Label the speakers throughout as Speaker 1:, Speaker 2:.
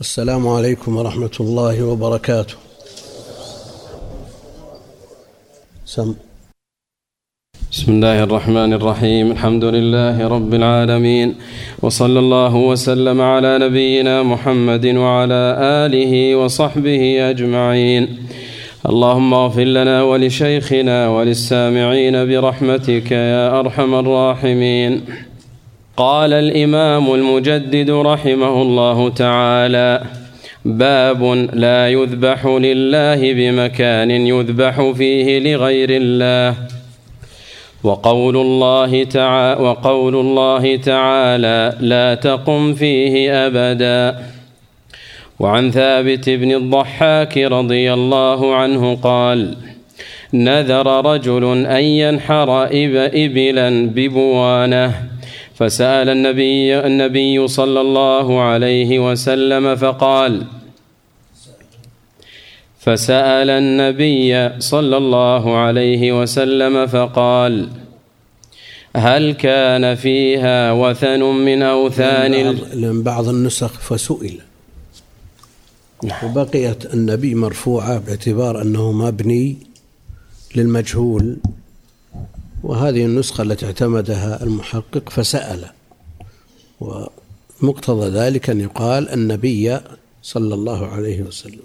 Speaker 1: السلام عليكم ورحمة الله وبركاته. سم.
Speaker 2: بسم الله الرحمن الرحيم. الحمد لله رب العالمين. وصلى الله وسلم على نبينا محمد وعلى آله وصحبه أجمعين. اللهم اغفر لنا ولشيخنا وللسامعين برحمتك يا أرحم الراحمين. قال الإمام المجدد رحمه الله تعالى باب لا يذبح لله بمكان يذبح فيه لغير الله. وقول الله تعالى وقول الله تعالى لا تقم فيه أبدا. وعن ثابت بن الضحاك رضي الله عنه قال نذر رجل أن ينحر إبلا ببوانة. فسأل النبي النبي صلى الله عليه وسلم فقال فسأل النبي صلى الله عليه وسلم فقال هل كان فيها وثن من أوثان
Speaker 1: لأن بعض النسخ فسئل. وبقيت النبي مرفوعة باعتبار أنه مبني للمجهول. وهذه النسخة التي اعتمدها المحقق فسأل ومقتضى ذلك أن يقال النبي صلى الله عليه وسلم.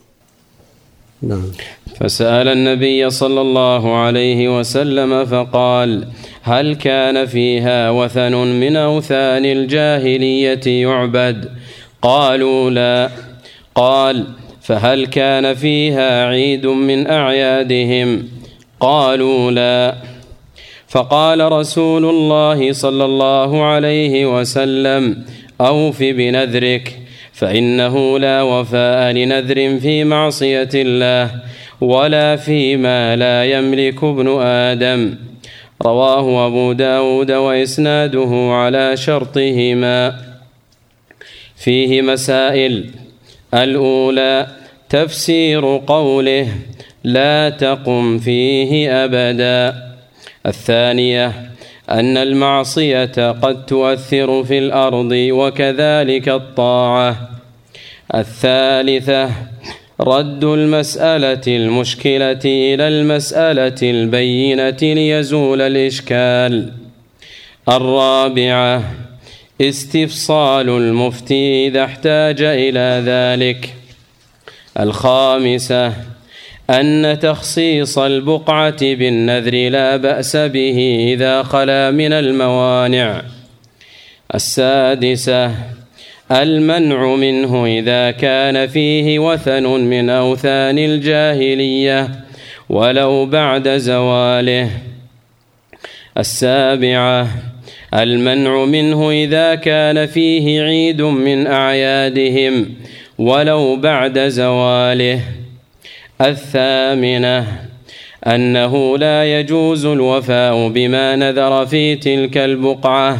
Speaker 2: نعم. فسأل النبي صلى الله عليه وسلم فقال هل كان فيها وثن من أوثان الجاهلية يعبد؟ قالوا لا. قال فهل كان فيها عيد من أعيادهم؟ قالوا لا. فقال رسول الله صلى الله عليه وسلم أوف بنذرك فإنه لا وفاء لنذر في معصية الله ولا فيما لا يملك ابن آدم. رواه أبو داود وإسناده على شرطهما. فيه مسائل. الأولى تفسير قوله لا تقم فيه أبداً. الثانية أن المعصية قد تؤثر في الأرض وكذلك الطاعة. الثالثة رد المسألة المشكلة إلى المسألة البينة ليزول الإشكال. الرابعة استفصال المفتي إذا احتاج إلى ذلك. الخامسة أن تخصيص البقعة بالنذر لا بأس به إذا خلا من الموانع. السادسة المنع منه إذا كان فيه وثن من أوثان الجاهلية ولو بعد زواله. السابعة المنع منه إذا كان فيه عيد من أعيادهم ولو بعد زواله. الثامنة أنه لا يجوز الوفاء بما نذر في تلك البقعة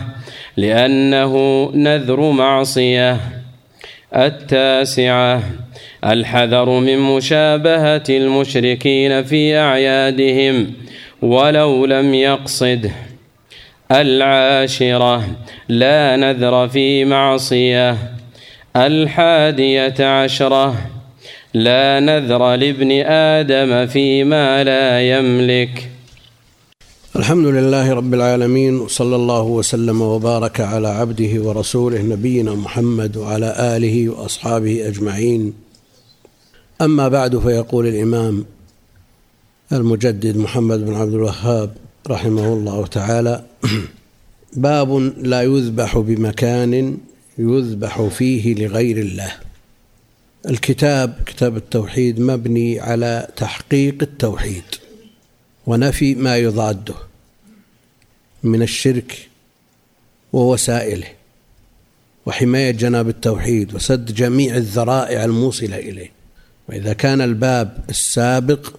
Speaker 2: لأنه نذر معصية. التاسعة الحذر من مشابهة المشركين في أعيادهم ولو لم يقصد. العاشرة لا نذر في معصية. الحادية عشرة لا نذر لابن آدم فيما لا يملك.
Speaker 1: الحمد لله رب العالمين وصلى الله وسلم وبارك على عبده ورسوله نبينا محمد وعلى آله وأصحابه أجمعين. أما بعد فيقول الإمام المجدد محمد بن عبد الوهاب رحمه الله تعالى باب لا يذبح بمكان يذبح فيه لغير الله. الكتاب كتاب التوحيد مبني على تحقيق التوحيد ونفي ما يضاده من الشرك ووسائله وحماية جناب التوحيد وسد جميع الذرائع الموصلة إليه. وإذا كان الباب السابق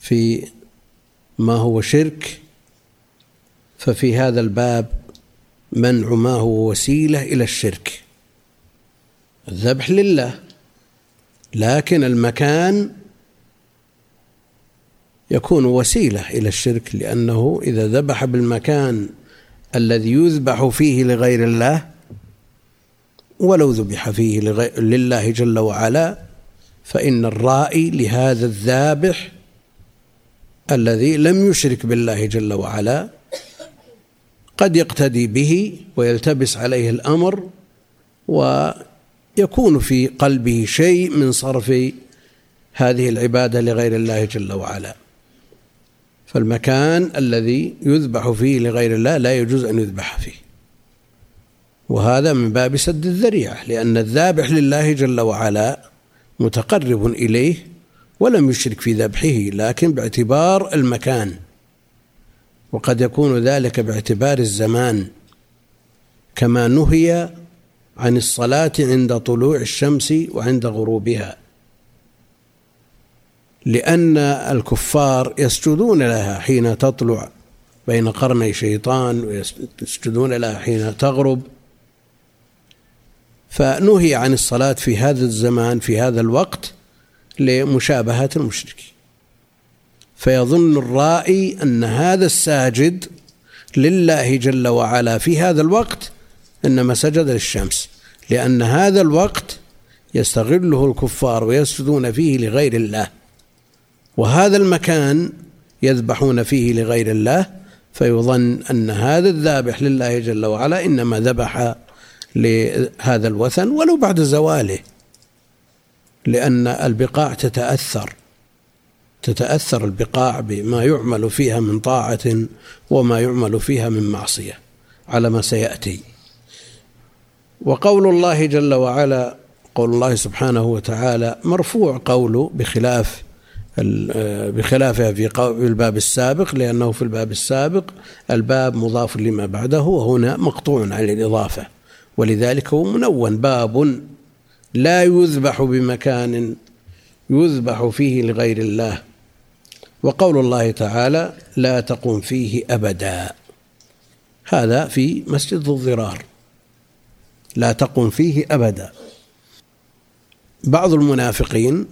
Speaker 1: في ما هو شرك ففي هذا الباب منع ما هو وسيلة إلى الشرك. الذبح لله. لكن المكان يكون وسيلة إلى الشرك لأنه إذا ذبح بالمكان الذي يذبح فيه لغير الله ولو ذبح فيه لله جل وعلا فإن الرائي لهذا الذابح الذي لم يشرك بالله جل وعلا قد يقتدي به ويلتبس عليه الأمر ويكون في قلبه شيء من صرف هذه العبادة لغير الله جل وعلا. فالمكان الذي يذبح فيه لغير الله لا يجوز أن يذبح فيه. وهذا من باب سد الذريعة لأن الذابح لله جل وعلا متقرب إليه ولم يشرك في ذبحه لكن باعتبار المكان. وقد يكون ذلك باعتبار الزمان كما نهي عن الصلاة عند طلوع الشمس وعند غروبها. لأن الكفار يسجدون لها حين تطلع بين قرني شيطان ويسجدون لها حين تغرب. فنهي عن الصلاة في هذا الزمان في هذا الوقت لمشابهة المشركين. فيظن الرائي أن هذا الساجد لله جل وعلا في هذا الوقت إنما سجد للشمس لأن هذا الوقت يستغله الكفار ويسجدون فيه لغير الله. وهذا المكان يذبحون فيه لغير الله فيظن أن هذا الذابح لله جل وعلا إنما ذبح لهذا الوثن ولو بعد زواله لأن البقاع تتأثر. تتأثر البقاع بما يعمل فيها من طاعة وما يعمل فيها من معصية على ما سيأتي. وقول الله جل وعلا قول الله سبحانه وتعالى مرفوع قوله بخلاف بخلافها في الباب السابق لأنه في الباب السابق الباب مضاف لما بعده وهنا مقطوع عن الإضافة. ولذلك هو منون باب لا يذبح بمكان يذبح فيه لغير الله. وقول الله تعالى لا تقم فيه أبدا. هذا في مسجد الضرار. لا تقم فيه أبدا. بعض المنافقين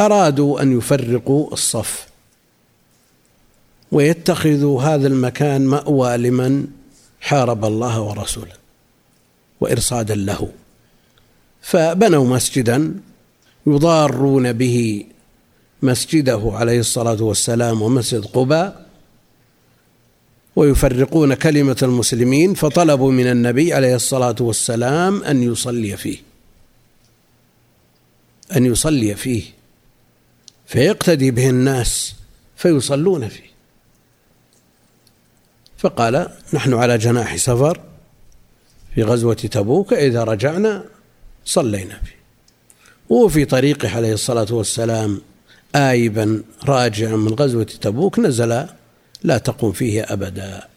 Speaker 1: أرادوا أن يفرقوا الصف ويتخذوا هذا المكان مأوى لمن حارب الله ورسوله وإرصادا له. فبنوا مسجدا يضارون به مسجده عليه الصلاة والسلام ومسجد قباء ويفرقون كلمة المسلمين فطلبوا من النبي عليه الصلاة والسلام أن يصلي فيه. أن يصلي فيه. فيقتدي به الناس فيصلون فيه. فقال نحن على جناح سفر في غزوة تبوك إذا رجعنا صلينا فيه. وفي طريقه عليه الصلاة والسلام آيبا راجعا من غزوة تبوك نزل لا تقوم فيه أبدا.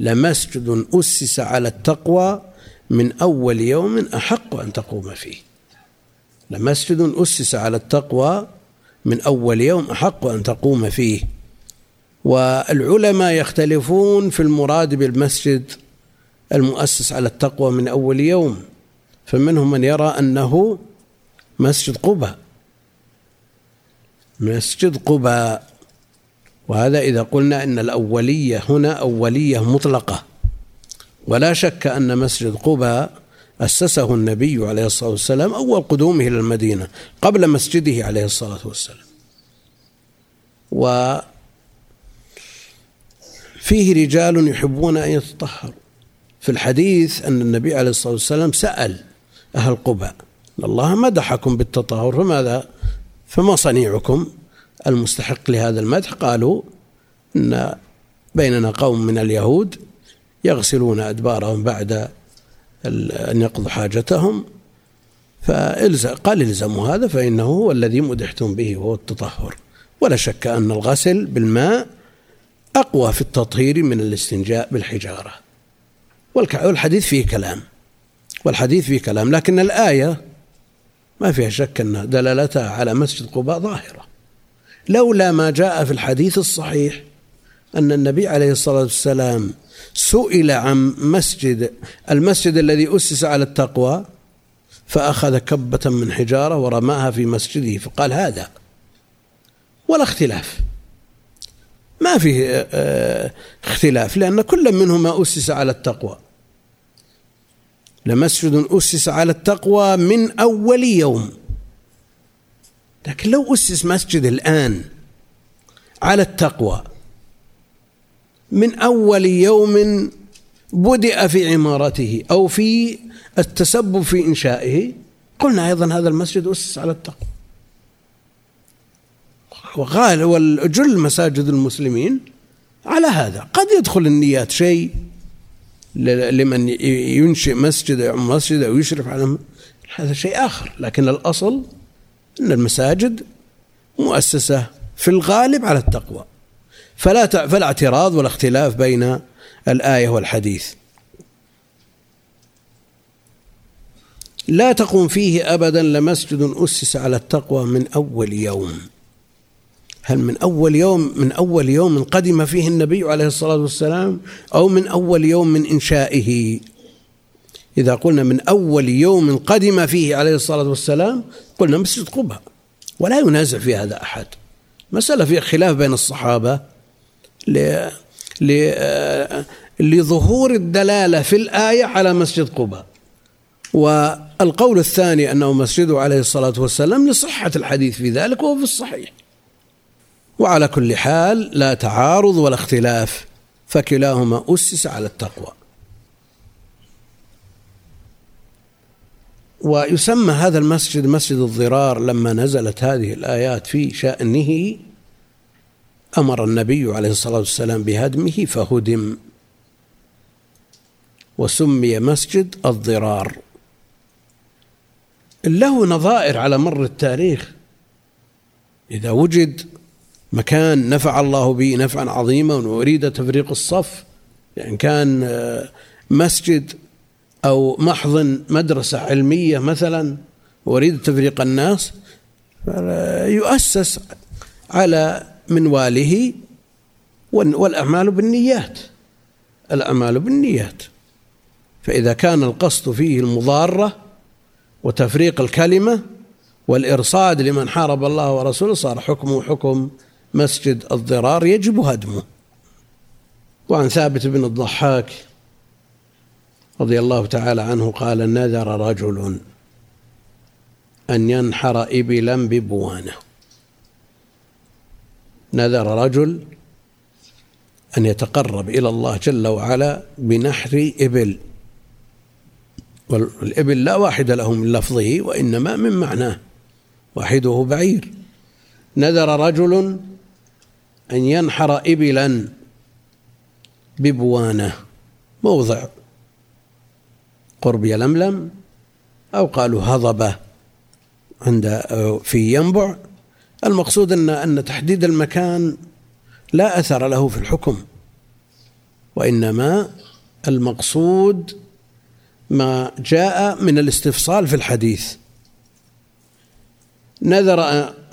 Speaker 1: لمسجد أسس على التقوى من أول يوم أحق أن تقوم فيه. لمسجد أسس على التقوى من أول يوم أحق أن تقوم فيه. والعلماء يختلفون في المراد بالمسجد المؤسس على التقوى من أول يوم. فمنهم من يرى أنه مسجد قباء. مسجد قباء وهذا إذا قلنا أن الأولية هنا أولية مطلقة. ولا شك أن مسجد قباء أسسه النبي عليه الصلاة والسلام أول قدومه إلى المدينة قبل مسجده عليه الصلاة والسلام. و فيه رجال يحبون أن يتطهروا. في الحديث أن النبي عليه الصلاة والسلام سأل أهل قباء الله مدحكم بالتطهر فماذا؟ فما صنيعكم؟ المستحق لهذا المدح قالوا إن بيننا قوم من اليهود يغسلون أدبارهم بعد أن يقضوا حاجتهم فقال إلزموا هذا فإنه هو الذي مدحتم به وهو التطهر. ولا شك أن الغسل بالماء أقوى في التطهير من الاستنجاء بالحجارة. والحديث فيه كلام والحديث فيه كلام لكن الآية ما فيها شك أن دلالتها على مسجد قباء ظاهرة. لولا ما جاء في الحديث الصحيح أن النبي عليه الصلاة والسلام سئل عن مسجد المسجد الذي أسس على التقوى فأخذ كبة من حجارة ورماها في مسجده فقال هذا ولا اختلاف. ما فيه آه، آه، اختلاف لأن كل منهما أسس على التقوى. لمسجد أسس على التقوى من أول يوم. لكن لو أسس مسجد الآن على التقوى من أول يوم بدأ في عمارته أو في التسبب في إنشائه قلنا أيضا هذا المسجد أسس على التقوى. وقال والجل مساجد المسلمين على هذا. قد يدخل النيات شيء لمن ينشئ مسجد أو مسجد أو يشرف على هذا شيء آخر لكن الأصل أن المساجد مؤسسة في الغالب على التقوى. فلا فلا اعتراض ولا اختلاف بين الآية والحديث. لا تقوم فيه أبدا لمسجد أسس على التقوى من أول يوم. هل من أول يوم من أول يوم قدم فيه النبي عليه الصلاة والسلام أو من أول يوم من إنشائه؟ إذا قلنا من أول يوم قدم فيه عليه الصلاة والسلام قلنا مسجد قباء. ولا ينازع في هذا أحد. مسألة فيها خلاف بين الصحابة ل... ل... لظهور الدلالة في الآية على مسجد قباء. والقول الثاني أنه مسجده عليه الصلاة والسلام لصحة الحديث في ذلك وهو في الصحيح. وعلى كل حال لا تعارض ولا اختلاف فكلاهما أسس على التقوى. ويسمى هذا المسجد مسجد الضرار لما نزلت هذه الآيات في شأنه أمر النبي عليه الصلاة والسلام بهدمه فهدم وسمي مسجد الضرار. له نظائر على مر التاريخ. إذا وجد مكان نفع الله به نفعا عظيما وأريد تفريق الصف يعني كان آه، مسجد أو محضن مدرسة علمية مثلا وأريد تفريق الناس يؤسس على منواله والأعمال بالنيات. الأعمال بالنيات. فإذا كان القصد فيه المضارة وتفريق الكلمة والإرصاد لمن حارب الله ورسوله صار حكمه حكم مسجد الضرار يجب هدمه. وعن ثابت بن الضحاك رضي الله تعالى عنه قال نذر رجل أن ينحر إبلا ببوانة. نذر رجل أن يتقرب إلى الله جل وعلا بنحر إبل. والإبل لا واحد له من لفظه وإنما من معناه واحدة بعير. نذر رجل أن ينحر إبلا ببوانة. موضع. قرب يلملم أو قالوا هضبة عند في ينبع. المقصود أن أن تحديد المكان لا أثر له في الحكم وإنما المقصود ما جاء من الاستفصال في الحديث. نذر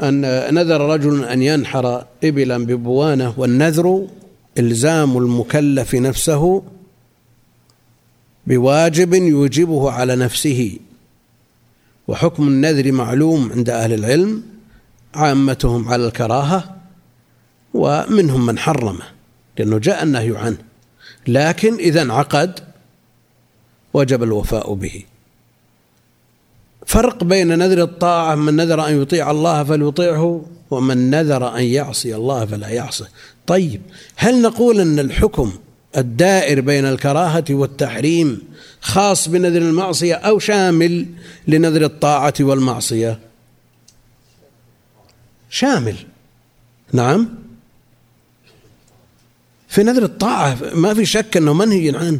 Speaker 1: أن نذر رجل أن ينحر إبلا ببوانة والنذر إلزام المكلف نفسه بواجب يوجبه على نفسه. وحكم النذر معلوم عند أهل العلم عامتهم على الكراهة ومنهم من حرمه لأنه جاء النهي عنه. لكن إذا انعقد وجب الوفاء به. فرق بين نذر الطاعة من نذر أن يطيع الله فليطيعه ومن نذر أن يعصي الله فلا يعصه طيب هل نقول أن الحكم الدائر بين الكراهة والتحريم خاص بنذر المعصية أو شامل لنذر الطاعة والمعصية. شامل. نعم. في نذر الطاعة ما في شك أنه منهي عنه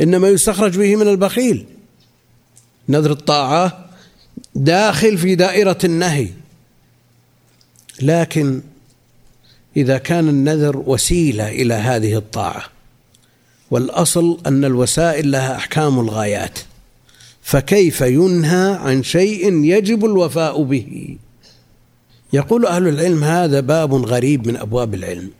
Speaker 1: إنما يستخرج به من البخيل. نذر الطاعة داخل في دائرة النهي. لكن إذا كان النذر وسيلة إلى هذه الطاعة والأصل أن الوسائل لها أحكام الغايات فكيف ينهى عن شيء يجب الوفاء به؟ يقول أهل العلم هذا باب غريب من أبواب العلم.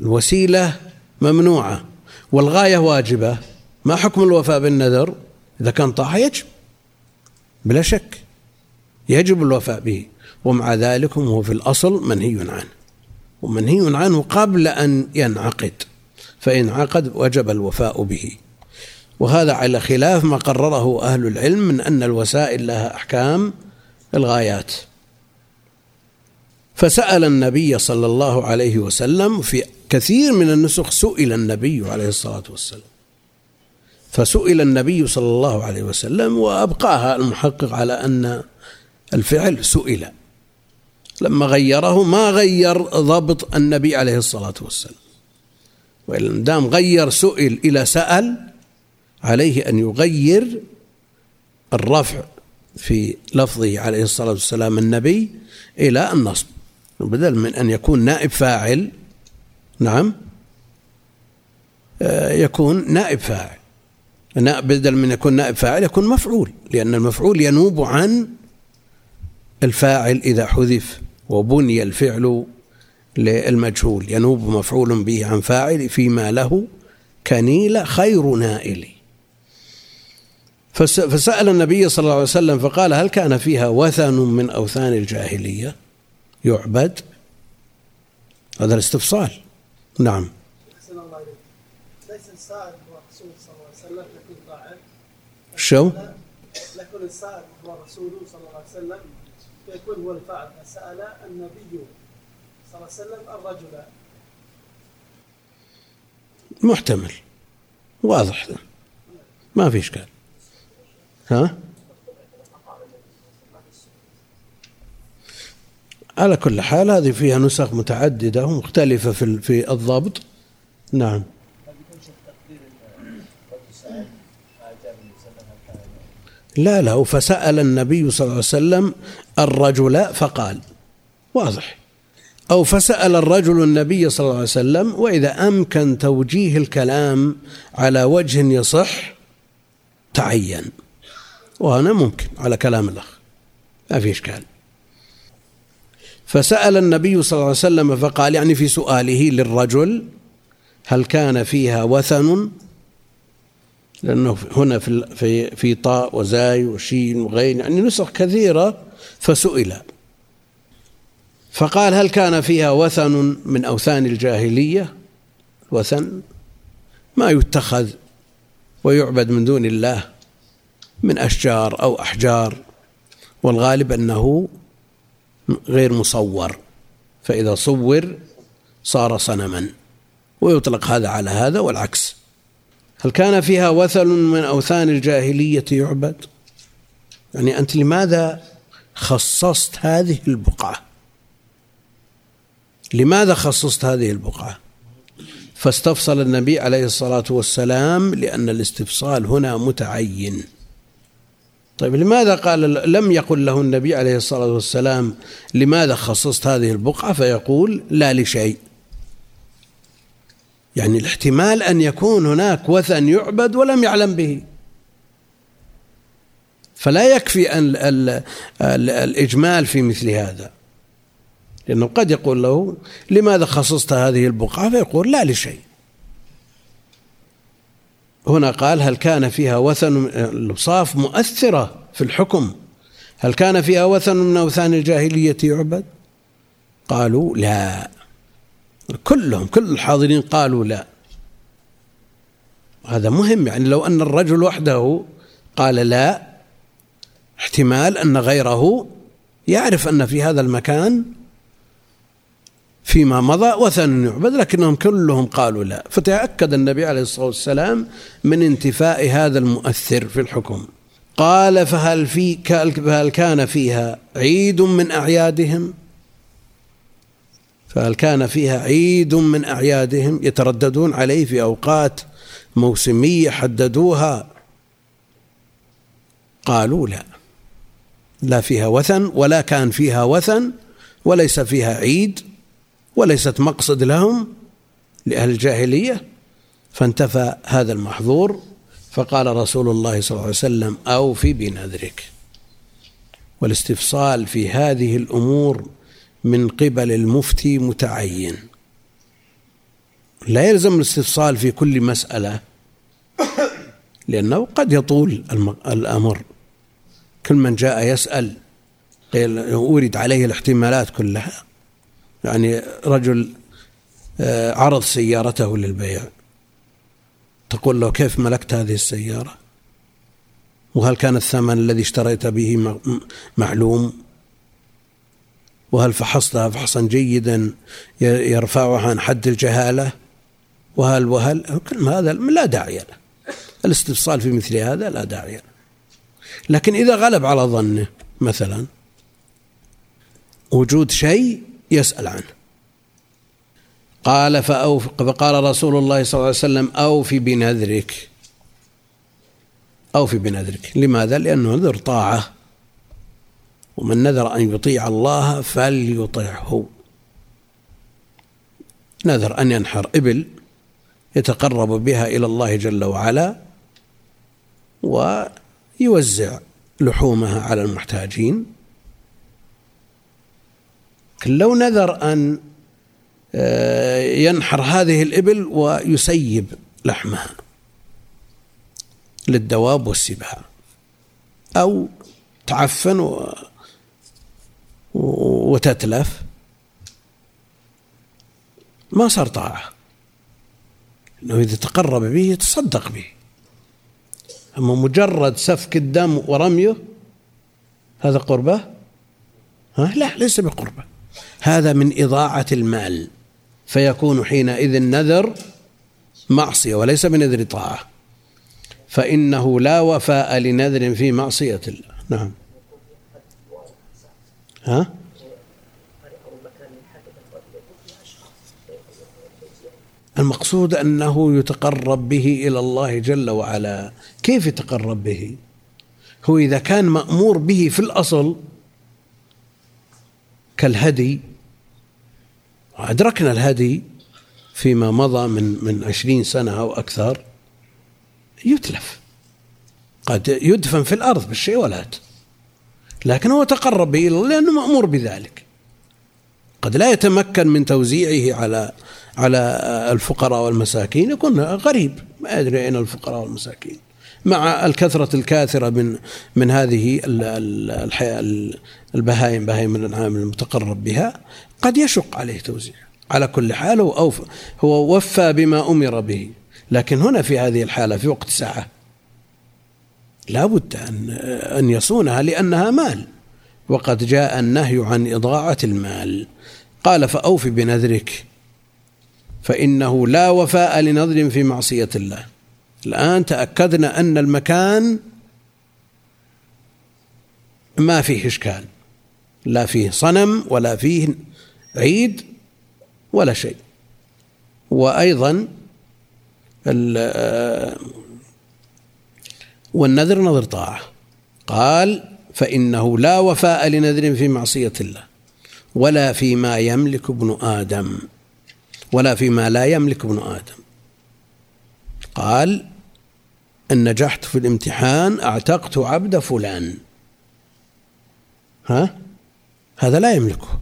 Speaker 1: الوسيلة ممنوعة والغاية واجبة ما حكم الوفاء بالنذر؟ إذا كان طاعة يجب بلا شك يجب الوفاء به ومع ذلك هو في الأصل منهي عنه. ومنهي عنه قبل أن ينعقد فإن عقد وجب الوفاء به. وهذا على خلاف ما قرره أهل العلم من أن الوسائل لها أحكام الغايات. فسأل النبي صلى الله عليه وسلم في كثير من النسخ سئل النبي عليه الصلاة والسلام. فسئل النبي صلى الله عليه وسلم وأبقاها المحقق على أن الفعل سئل. لما غيره ما غير ضبط النبي عليه الصلاة والسلام. وإن دام غير سئل إلى سأل عليه أن يغير الرفع في لفظه عليه الصلاة والسلام النبي إلى النصب. بدل من أن يكون نائب فاعل نعم آه، يكون نائب فاعل. بدل من يكون نائب فاعل يكون مفعول لأن المفعول ينوب عن الفاعل إذا حذف. وبني الفعل للمجهول ينوب مفعول به عن فاعل فيما له كنيل خير نائل. فسأل النبي صلى الله عليه وسلم فقال هل كان فيها وثن من أوثان الجاهلية؟ يعبد. هذا الاستفصال. نعم. شو؟ لكن السائل هو صلى الله عليه وسلم. فيكون هو الفاعل. فسأل النبي صلى الله عليه وسلم الرجل. محتمل. واضح. ما في إشكال. ها؟ على كل حال هذه فيها نسخ متعددة ومختلفة في في الضبط. نعم. لا لا. فسأل النبي صلى الله عليه وسلم الرجل فقال واضح. أو فسأل الرجل النبي صلى الله عليه وسلم وإذا أمكن توجيه الكلام على وجه يصح تعين. وهنا ممكن على كلام الأخ. ما في إشكال. فسأل النبي صلى الله عليه وسلم فقال يعني في سؤاله للرجل هل كان فيها وثن؟ لأنه هنا في في طاء وزاي وشين وغين يعني نسخ كثيرة فسئل. فقال هل كان فيها وثن من أوثان الجاهلية؟ وثن ما يتخذ ويعبد من دون الله من أشجار أو أحجار والغالب أنه غير مصور فإذا صور صار صنما ويطلق هذا على هذا والعكس. هل كان فيها وثل من أوثان الجاهلية يعبد؟ يعني أنت لماذا خصصت هذه البقعة. لماذا خصصت هذه البقعة؟ فاستفصل النبي عليه الصلاة والسلام لأن الاستفصال هنا متعين. طيب لماذا قال لم يقل له النبي عليه الصلاة والسلام لماذا خصصت هذه البقعة؟ فيقول لا لشيء. يعني الاحتمال أن يكون هناك وثن يعبد ولم يعلم به. فلا يكفي أن الإجمال في مثل هذا. لأنه قد يقول له لماذا خصصت هذه البقعة؟ فيقول لا لشيء. هنا قال هل كان فيها وثن الأوصاف مؤثرة في الحكم. هل كان فيها وثن من أوثان الجاهلية يعبد قالوا لا. كلهم كل الحاضرين قالوا لا. هذا مهم يعني لو أن الرجل وحده قال لا احتمال أن غيره يعرف أن في هذا المكان فيما مضى وثن يعبد لكنهم كلهم قالوا لا. فتأكد النبي عليه الصلاة والسلام من انتفاء هذا المؤثر في الحكم. قال فهل في فهل كان فيها عيد من أعيادهم؟ فهل كان فيها عيد من أعيادهم؟ يترددون عليه في أوقات موسمية حددوها. قالوا لا. لا فيها وثن ولا كان فيها وثن وليس فيها عيد وليست مقصد لهم لأهل الجاهلية فانتفى هذا المحظور فقال رسول الله صلى الله عليه وسلم أوفي بنذرك. والاستفصال في هذه الأمور من قبل المفتي متعين. لا يلزم الاستفصال في كل مسألة لأنه قد يطول الأمر. كل من جاء يسأل أورد عليه الاحتمالات كلها. يعني رجل آه، عرض سيارته للبيع. تقول له كيف ملكت هذه السيارة؟ وهل كان الثمن الذي اشتريت به معلوم؟ وهل فحصتها فحصا جيدا يرفعها عن حد الجهالة؟ وهل وهل؟ كل هذا لا داعي له. الاستفصال في مثل هذا لا داعي له. لكن إذا غلب على ظنه مثلا وجود شيء يسأل عنه. قال فأوف فقال رسول الله صلى الله عليه وسلم أوفي بنذرك. أوفي بنذرك. لماذا؟ لأنه نذر طاعة. ومن نذر أن يطيع الله فليطعه. نذر أن ينحر إبل يتقرب بها إلى الله جل وعلا ويوزع لحومها على المحتاجين. لو نذر أن آه، ينحر هذه الإبل ويسيب لحمها للدواب والسباع أو تعفن و وتتلف ما صار طاعة. أنه إذا تقرب به يتصدق به. أما مجرد سفك الدم ورميه؟ هذا قربة؟ ها؟ لا ليس بقربة. هذا من إضاعة المال. فيكون حينئذ نذر معصية وليس بنذر طاعة. فإنه لا وفاء لنذر في معصية الله. نعم. ها؟ المقصود أنه يتقرب به إلى الله جل وعلا. كيف يتقرب به؟ هو إذا كان مأمور به في الأصل كالهدي. أدركنا الهدي فيما مضى من من عشرين سنة أو أكثر. يتلف. قد يدفن في الأرض بالشيولات لكن هو تقرب به إلى الله لأنه مأمور بذلك. قد لا يتمكن من توزيعه على على الفقراء والمساكين يكون غريب. ما يدري أين الفقراء والمساكين. مع الكثرة الكاثرة من من هذه البهائم بهائم الأنعام المتقرب بها قد يشق عليه توزيع. على كل حال هو أوفى هو وفى بما أمر به. لكن هنا في هذه الحالة في وقت ساعة لا بد أن أن يصونها لأنها مال. وقد جاء النهي عن إضاعة المال. قال فأوف بنذرك. فإنه لا وفاء لنذر في معصية الله. الآن تأكدنا أن المكان ما فيه إشكال. لا فيه صنم ولا فيه عيد ولا شيء. وأيضا والنذر نذر طاعة. قال فإنه لا وفاء لنذر في معصية الله ولا فيما يملك ابن آدم. ولا فيما لا يملك ابن آدم. قال إن نجحت في الامتحان أعتقت عبد فلان. ها؟ هذا لا يملكه.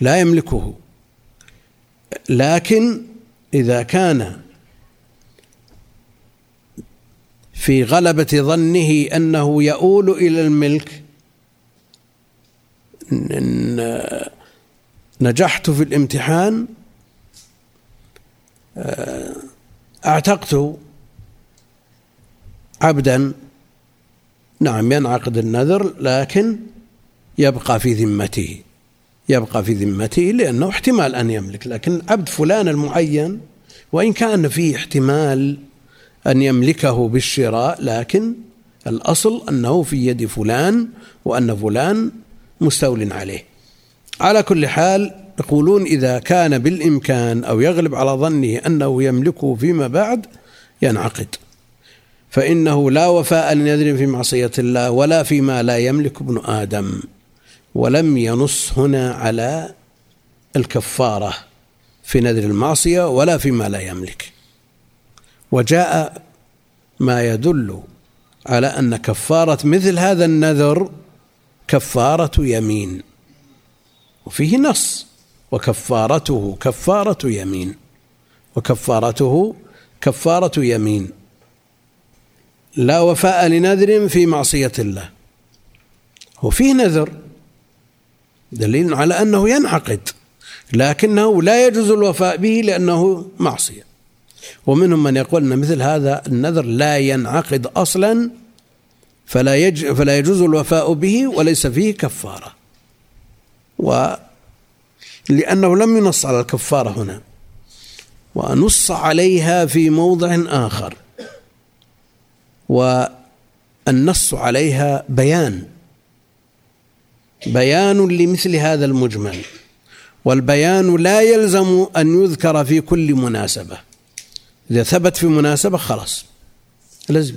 Speaker 1: لا يملكه. لكن إذا كان في غلبة ظنه أنه يؤول إلى الملك نجحت في الامتحان آه، اعتقت عبدا. نعم ينعقد النذر لكن يبقى في ذمته يبقى في ذمته لأنه احتمال أن يملك. لكن عبد فلان المعين وإن كان فيه احتمال أن يملكه بالشراء لكن الأصل أنه في يد فلان وأن فلان مستول عليه. على كل حال يقولون إذا كان بالإمكان أو يغلب على ظنه أنه يملكه فيما بعد ينعقد. فإنه لا وفاء لنذر في معصية الله ولا فيما لا يملك ابن آدم ولم ينص هنا على الكفارة في نذر المعصية ولا فيما لا يملك. وجاء ما يدل على أن كفارة مثل هذا النذر كفارة يمين. وفيه نص. وكفارته كفارة يمين. وكفارته كفارة يمين. لا وفاء لنذر في معصية الله. وفيه نذر. دليل على أنه ينعقد لكنه لا يجوز الوفاء به لأنه معصية. ومنهم من يقول أن مثل هذا النذر لا ينعقد أصلا فلا, فلا يجوز الوفاء به وليس فيه كفارة. و لأنه لم ينص على الكفارة هنا. ونص عليها في موضع آخر. والنص عليها بيان. بيان لمثل هذا المجمل. والبيان لا يلزم أن يذكر في كل مناسبة. إذا ثبت في مناسبة خلاص. لازم.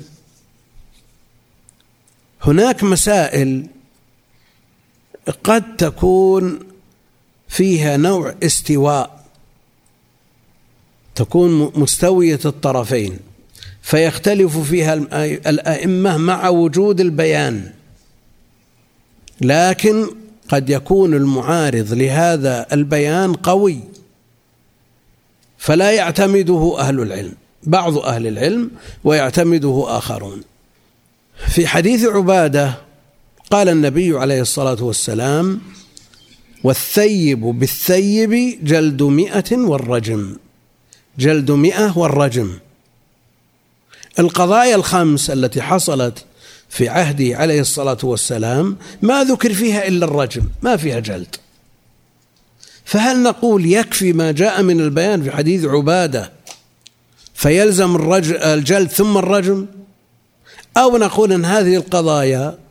Speaker 1: هناك مسائل قد تكون فيها نوع استواء تكون مستوية الطرفين فيختلف فيها الأئمة مع وجود البيان. لكن قد يكون المعارض لهذا البيان قوي فلا يعتمده أهل العلم. بعض أهل العلم ويعتمده آخرون. في حديث عبادة قال النبي عليه الصلاة والسلام والثيب بالثيب جلد مئة والرجم. جلد مئة والرجم. القضايا الخمس التي حصلت في عهده عليه الصلاة والسلام ما ذكر فيها إلا الرجم ما فيها جلد. فهل نقول يكفي ما جاء من البيان في حديث عبادة فيلزم الجلد ثم الرجم؟ أو نقول أن هذه القضايا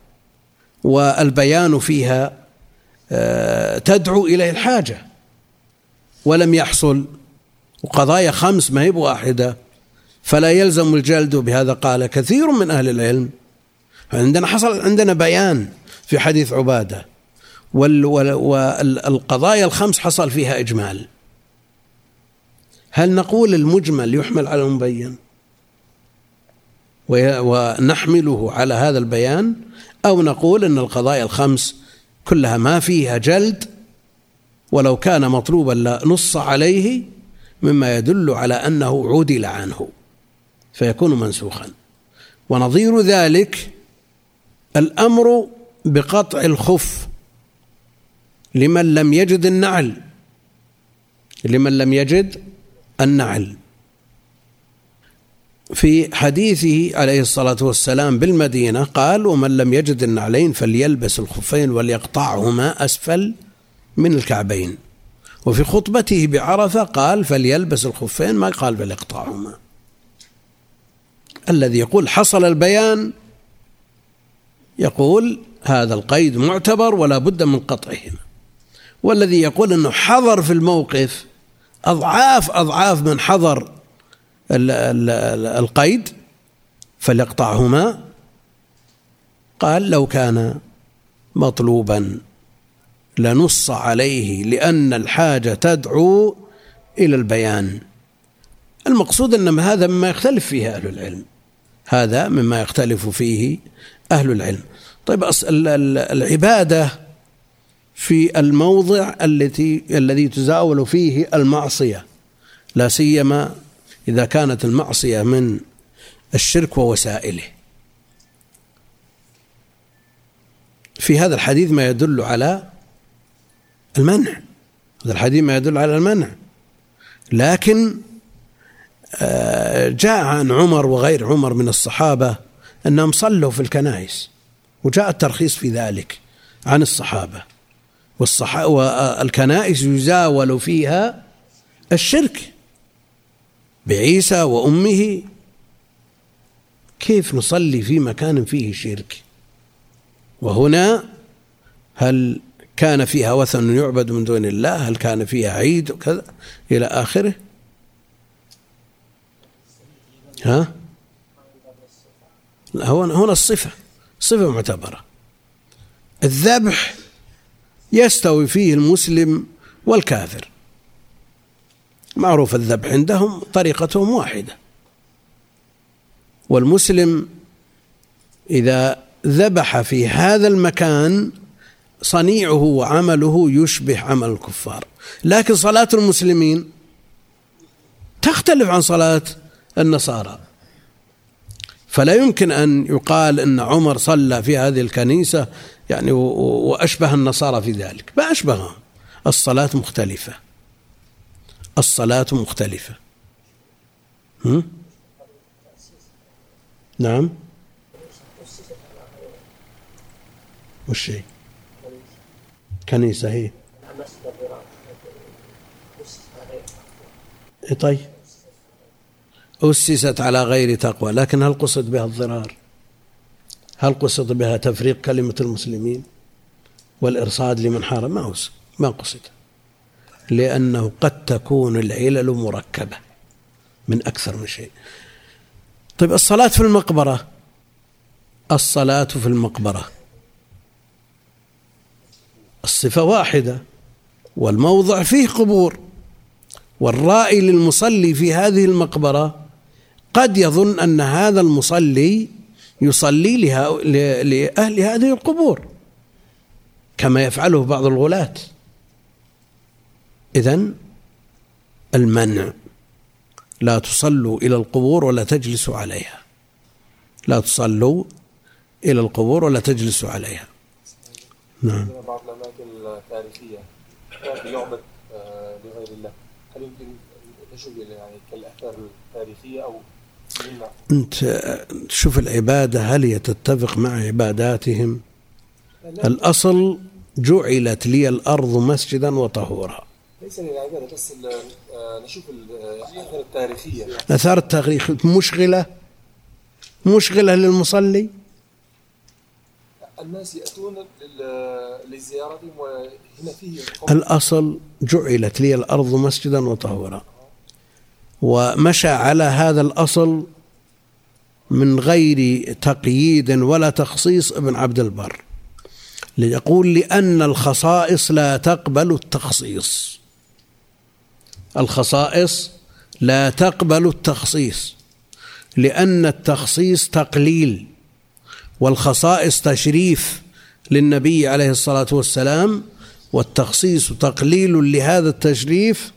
Speaker 1: والبيان فيها آه، تدعو إليه الحاجة. ولم يحصل وقضايا خمس ما هي بواحدة فلا يلزم الجلد بهذا قال كثير من أهل العلم. عندنا حصل عندنا بيان في حديث عبادة. والقضايا الخمس حصل فيها إجمال. هل نقول المجمل يحمل على المبين؟ ونحمله على هذا البيان؟ أو نقول أن القضايا الخمس كلها ما فيها جلد ولو كان مطلوبا لنص عليه مما يدل على أنه عدل عنه فيكون منسوخا. ونظير ذلك الأمر بقطع الخف لمن لم يجد النعل لمن لم يجد النعل. في حديثه عليه الصلاة والسلام بالمدينة قال ومن لم يجد النعلين فليلبس الخفين وليقطعهما أسفل من الكعبين. وفي خطبته بعرفة قال فليلبس الخفين. ما قال فليقطعهما. الذي يقول حصل البيان. يقول هذا القيد معتبر ولا بد من قطعهما. والذي يقول إنه حضر في الموقف أضعاف أضعاف من حضر القيد فليقطعهما. قال لو كان مطلوبا لنص عليه لأن الحاجة تدعو إلى البيان. المقصود أن هذا مما يختلف فيه أهل العلم. هذا مما يختلف فيه أهل العلم. طيب العبادة في الموضع التي الذي تزاول فيه المعصية لا سيما إذا كانت المعصية من الشرك ووسائله. في هذا الحديث ما يدل على المنع. هذا الحديث ما يدل على المنع. لكن آه، جاء عن عمر وغير عمر من الصحابة أنهم صلوا في الكنائس وجاء الترخيص في ذلك عن الصحابة. والكنائس يزاول فيها الشرك. بعيسى وأمه كيف نصلي في مكان فيه شرك؟ وهنا هل كان فيها وثن يعبد من دون الله؟ هل كان فيها عيد وكذا؟ إلى آخره. ها؟ هنا الصفة. صفة معتبرة. الذبح يستوي فيه المسلم والكافر. معروف الذبح عندهم طريقتهم واحدة. والمسلم إذا ذبح في هذا المكان صنيعه وعمله يشبه عمل الكفار. لكن صلاة المسلمين تختلف عن صلاة النصارى. فلا يمكن أن يقال أن عمر صلى في هذه الكنيسة يعني وأشبه النصارى في ذلك. ما أشبههم. الصلاة مختلفة. الصلاة مختلفة. هم؟ نعم. وش هي؟ كنيسة هي. إيه طيب. أسست على غير تقوى لكن هل قصد بها الضرار؟ هل قصد بها تفريق كلمة المسلمين والإرصاد لمن حارب؟ ما ما قصد. لأنه قد تكون العلل مركبة من أكثر من شيء. طيب الصلاة في المقبرة؟ الصلاة في المقبرة. الصفة واحدة والموضع فيه قبور والرائي للمصلي في هذه المقبرة قد يظن أن هذا المصلي يصلي لأهل هذه القبور كما يفعله بعض الغلاة. إذن المنع. لا تصلوا إلى القبور ولا تجلسوا عليها. لا تصلوا إلى القبور ولا تجلسوا عليها.
Speaker 3: نعم. بعض الأماكن التاريخية. يعبد آه، لغير الله. هل يمكن تشوف يعني كالآثار التاريخية أو
Speaker 1: أنت شوف العبادة هل هي تتفق مع عباداتهم؟ الأصل جعلت لي الأرض مسجدا وطهورا.
Speaker 3: ليس للعبادة بس آه، نشوف الآثار التاريخية.
Speaker 1: آثار التاريخ مشغلة؟ مشغلة للمصلي؟
Speaker 3: الناس يأتون لزيارتهم وهنا فيه
Speaker 1: الأصل جعلت لي الأرض مسجدا وطهورا. ومشى على هذا الأصل من غير تقييد ولا تخصيص ابن عبد البر ليقول لأن الخصائص لا تقبل التخصيص. الخصائص لا تقبل التخصيص لأن التخصيص تقليل والخصائص تشريف للنبي عليه الصلاة والسلام والتخصيص تقليل لهذا التشريف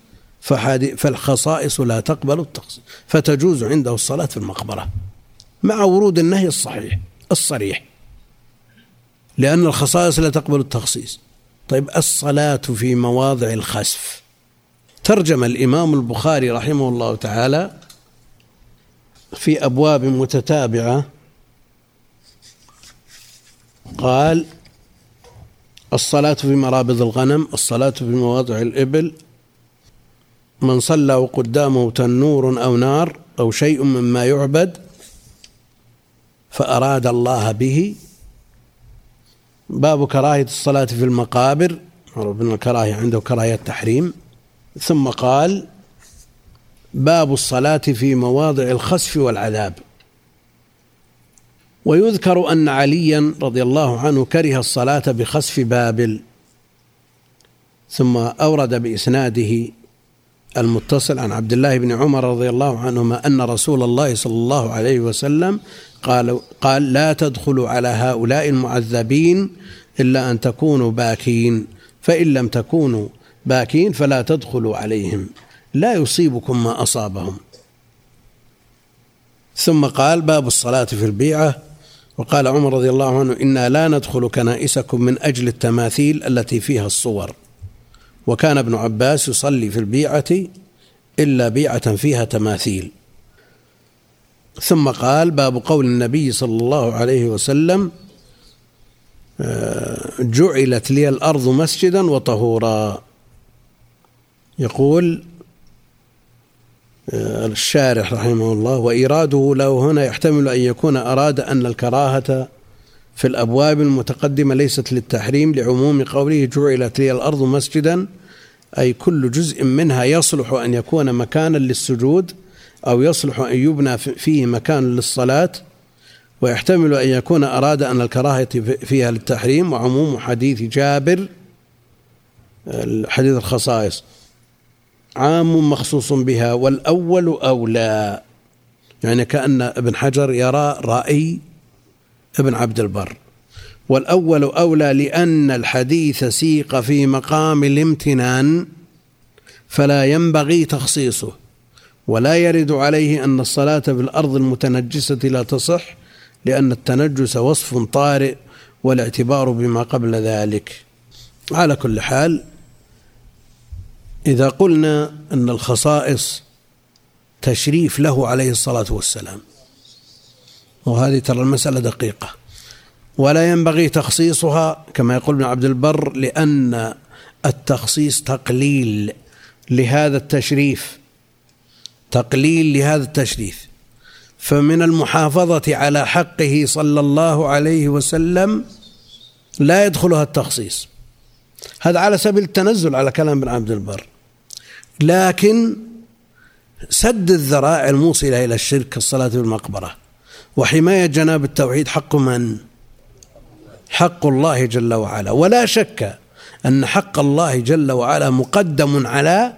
Speaker 1: فالخصائص لا تقبل التخصيص فتجوز عنده الصلاة في المقبرة مع ورود النهي الصحيح الصريح. لأن الخصائص لا تقبل التخصيص. طيب الصلاة في مواضع الخسف ترجم الإمام البخاري رحمه الله تعالى في أبواب متتابعة. قال الصلاة في مرابض الغنم الصلاة في مواضع الإبل من صلى وقدامه تنور أو نار أو شيء مما يعبد فأراد الله به. باب كراهية الصلاة في المقابر الكراهية عنده كراهية تحريم. ثم قال باب الصلاة في مواضع الخسف والعذاب. ويذكر أن عليا رضي الله عنه كره الصلاة بخسف بابل ثم أورد بإسناده المتصل عن عبد الله بن عمر رضي الله عنهما أن رسول الله صلى الله عليه وسلم قال قال لا تدخلوا على هؤلاء المعذبين إلا أن تكونوا باكين فإن لم تكونوا باكين فلا تدخلوا عليهم. لا يصيبكم ما أصابهم. ثم قال باب الصلاة في البيعة. وقال عمر رضي الله عنه إنا لا ندخل كنائسكم من أجل التماثيل التي فيها الصور. وكان ابن عباس يصلي في البيعة إلا بيعة فيها تماثيل. ثم قال باب قول النبي صلى الله عليه وسلم آه، جعلت لي الأرض مسجدا وطهورا. يقول آه، الشارح رحمه الله وإيراده له هنا يحتمل أن يكون أراد أن الكراهة في الأبواب المتقدمة ليست للتحريم لعموم قوله جعلت لي الأرض مسجدا أي كل جزء منها يصلح أن يكون مكانا للسجود أو يصلح أن يبنى فيه مكان للصلاة. ويحتمل أن يكون أراد أن الكراهة فيها للتحريم وعموم حديث جابر حديث الخصائص. عام مخصوص بها والأول أولى يعني كأن ابن حجر يرى رأي ابن عبد البر. والأول أولى لأن الحديث سيق في مقام الامتنان فلا ينبغي تخصيصه. ولا يرد عليه أن الصلاة في الأرض المتنجسة لا تصح لأن التنجس وصف طارئ والاعتبار بما قبل ذلك. على كل حال إذا قلنا أن الخصائص تشريف له عليه الصلاة والسلام وهذه ترى المسألة دقيقة. ولا ينبغي تخصيصها كما يقول ابن عبد البر لأن التخصيص تقليل لهذا التشريف تقليل لهذا التشريف. فمن المحافظة على حقه صلى الله عليه وسلم لا يدخلها التخصيص. هذا على سبيل التنزل على كلام ابن عبد البر. لكن سد الذرائع الموصلة إلى الشرك كالصلاة بالمقبرة وحماية جناب التوحيد حق من؟ حق الله جل وعلا ولا شك أن حق الله جل وعلا مقدم على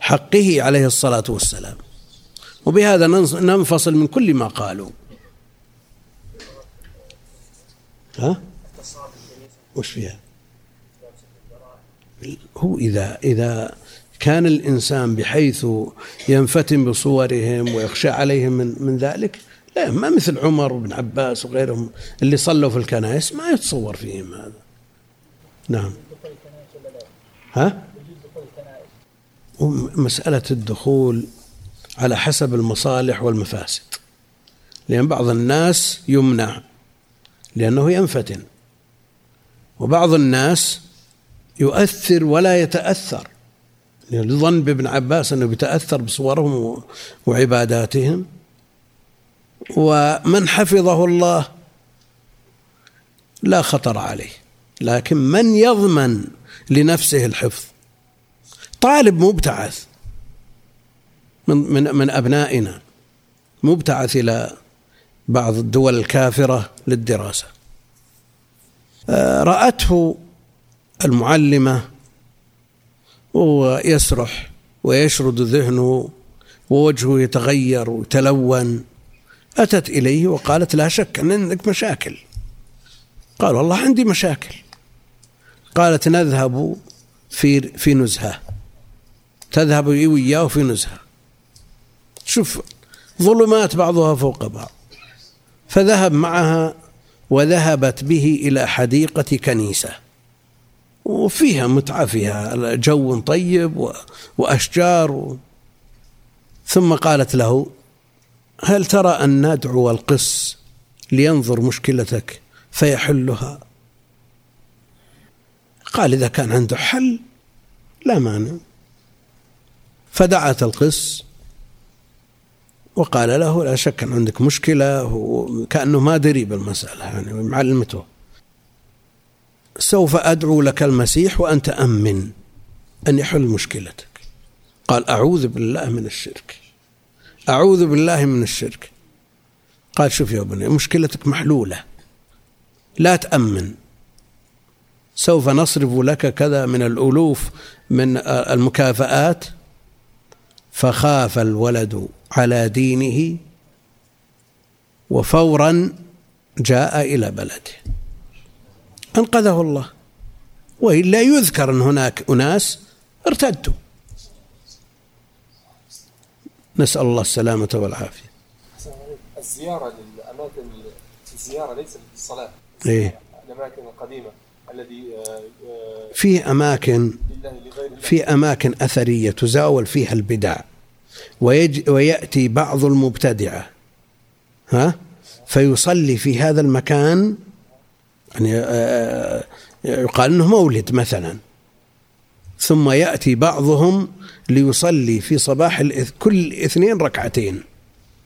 Speaker 1: حقه عليه الصلاة والسلام وبهذا ننفصل من كل ما قالوا ها؟ وش فيها؟ هو إذا إذا كان الإنسان بحيث ينفتن بصورهم ويخشى عليهم من من ذلك؟ لا ما مثل عمر وابن عباس وغيرهم اللي صلوا في الكنائس ما يتصور فيهم هذا. نعم. ها؟ مسألة الدخول على حسب المصالح والمفاسد. لأن بعض الناس يمنع لأنه ينفتن. وبعض الناس يؤثر ولا يتأثر. لظن بابن عباس أنه يتأثر بصورهم وعباداتهم. ومن حفظه الله لا خطر عليه. لكن من يضمن لنفسه الحفظ؟ طالب مبتعث من من من أبنائنا مبتعث إلى بعض الدول الكافرة للدراسة. آه، رأته المعلمة وهو يسرح ويشرد ذهنه ووجهه يتغير ويتلون. أتت إليه وقالت لا شك أن عندك مشاكل. قال والله عندي مشاكل. قالت نذهب في في نزهة. تذهب وياه في نزهة. شوف ظلمات بعضها فوق بعض. فذهب معها وذهبت به إلى حديقة كنيسة. وفيها متعة فيها جو طيب وأشجار و... ثم قالت له هل ترى أن ندعو القس لينظر مشكلتك فيحلها؟ قال إذا كان عنده حل لا مانع. فدعت القس وقال له لا شك أن عندك مشكلة وكأنه ما دري بالمسألة يعني معلمته. سوف أدعو لك المسيح وأنت أمن أن يحل مشكلتك. قال أعوذ بالله من الشرك. أعوذ بالله من الشرك. قال شوف يا بني مشكلتك محلولة. لا تأمن. سوف نصرف لك كذا من الألوف من المكافآت. فخاف الولد على دينه وفورا جاء إلى بلده. أنقذه الله. وإلا يذكر أن هناك أناس ارتدوا. نسأل الله السلامة والعافية.
Speaker 3: الزيارة للأماكن الزيارة ليس للصلاة
Speaker 1: إيه؟
Speaker 3: الأماكن القديمة الذي آه،
Speaker 1: آه، في أماكن في أماكن أثرية تزاول فيها البدع ويج ويأتي بعض المبتدعة ها؟ فيصلي في هذا المكان يعني آه، يقال إنه مولد مثلا. ثم يأتي بعضهم ليصلي في صباح كل اثنين ركعتين.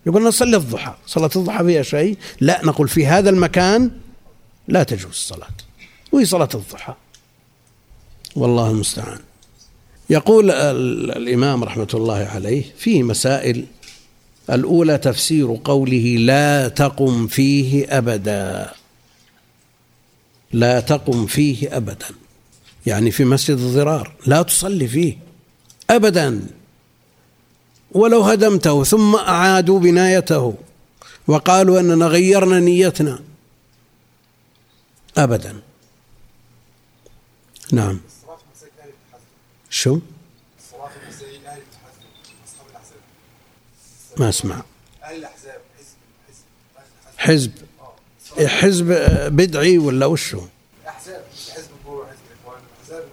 Speaker 1: يقول نصلي الضحى. صلاة الضحى فيها شيء؟ لا نقول في هذا المكان لا تجوز الصلاة. وهي صلاة الضحى. والله المستعان. يقول الإمام رحمة الله عليه في مسائل الأولى تفسير قوله لا تقم فيه أبدا. لا تقم فيه أبدا. يعني في مسجد الضرار لا تصلي فيه أبدا. ولو هدمته ثم أعادوا بنايته وقالوا أننا غيرنا نيتنا أبدا. نعم. شو؟ ما أسمع. حزب. حزب بدعي ولا وشو؟ احزاب حزب حزب الإخوان احزاب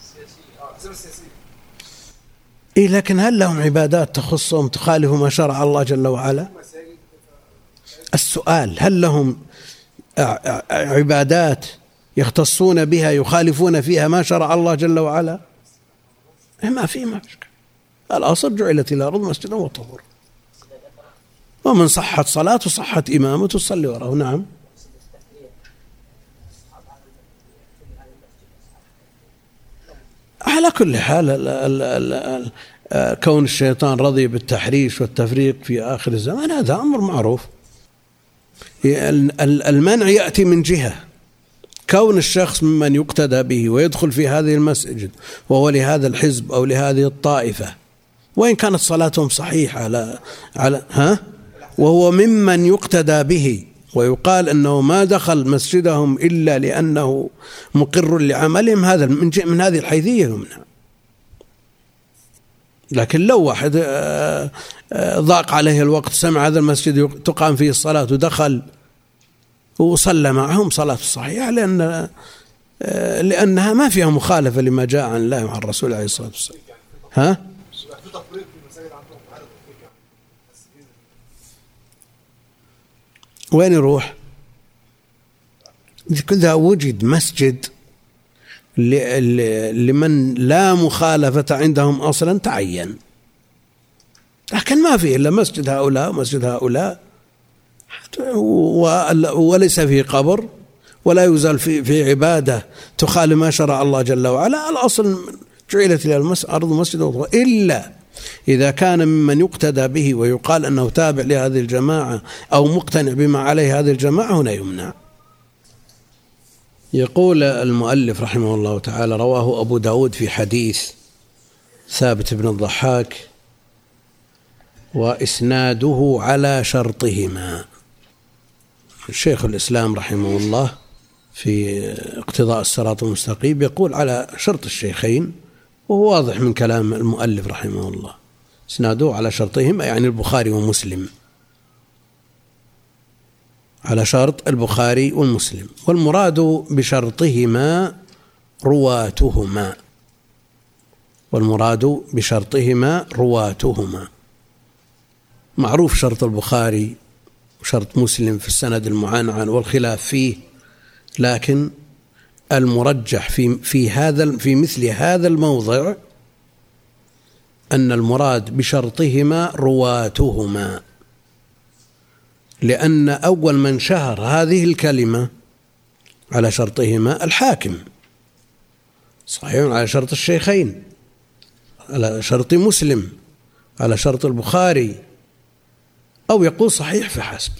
Speaker 1: السياسيه آه احزاب السياسية. إيه لكن هل لهم عبادات تخصهم تخالف ما شرع الله جل وعلا؟ السؤال هل لهم عبادات يختصون بها يخالفون فيها ما شرع الله جل وعلا؟ إيه، ما في ما في الأصل جعلت الأرض مسجدا وطهورا ومن صحت صلاته صحت إمامته تصلي وراه. نعم. على كل حال ال ال ال ال كون الشيطان رضي بالتحريش والتفريق في آخر الزمان هذا أمر معروف. المنع يأتي من جهة. كون الشخص ممن يقتدى به ويدخل في هذه المسجد وهو لهذا الحزب أو لهذه الطائفة وإن كانت صلاتهم صحيحة على على ها؟ وهو ممن يقتدى به ويقال أنه ما دخل مسجدهم إلا لأنه مقر لعملهم هذا من من هذه الحيثية يمنع. لكن لو واحد آه، آه، ضاق عليه الوقت سمع هذا المسجد تقام فيه الصلاة ودخل وصلى معهم صلاة صحيحة لأن آه، لأنها ما فيها مخالفة لما جاء عن الله وعن الرسول عليه الصلاة والسلام ها؟ وين يروح؟ إذا وجد مسجد لمن لا مخالفة عندهم أصلا تعين. لكن ما في إلا مسجد هؤلاء ومسجد هؤلاء. وليس فيه قبر ولا يزال في في عبادة تخالف ما شرع الله جل وعلا. الأصل جعلت الأرض مسجد إلا إذا كان ممن يقتدى به ويقال أنه تابع لهذه الجماعة أو مقتنع بما عليه هذه الجماعة هنا يمنع. يقول المؤلف رحمه الله تعالى رواه أبو داود في حديث ثابت بن الضحاك وإسناده على شرطهما. شيخ الإسلام رحمه الله في اقتضاء الصراط المستقيم يقول على شرط الشيخين وهو واضح من كلام المؤلف رحمه الله. إسناده على شرطهما يعني البخاري ومسلم. على شرط البخاري والمسلم. والمراد بشرطهما رواتهما. والمراد بشرطهما رواتهما. معروف شرط البخاري وشرط مسلم في السند المعنعن والخلاف فيه لكن المرجح في في هذا في مثل هذا الموضع أن المراد بشرطهما رواتهما. لأن أول من شهر هذه الكلمة على شرطهما الحاكم. صحيح على شرط الشيخين على شرط مسلم على شرط البخاري أو يقول صحيح فحسب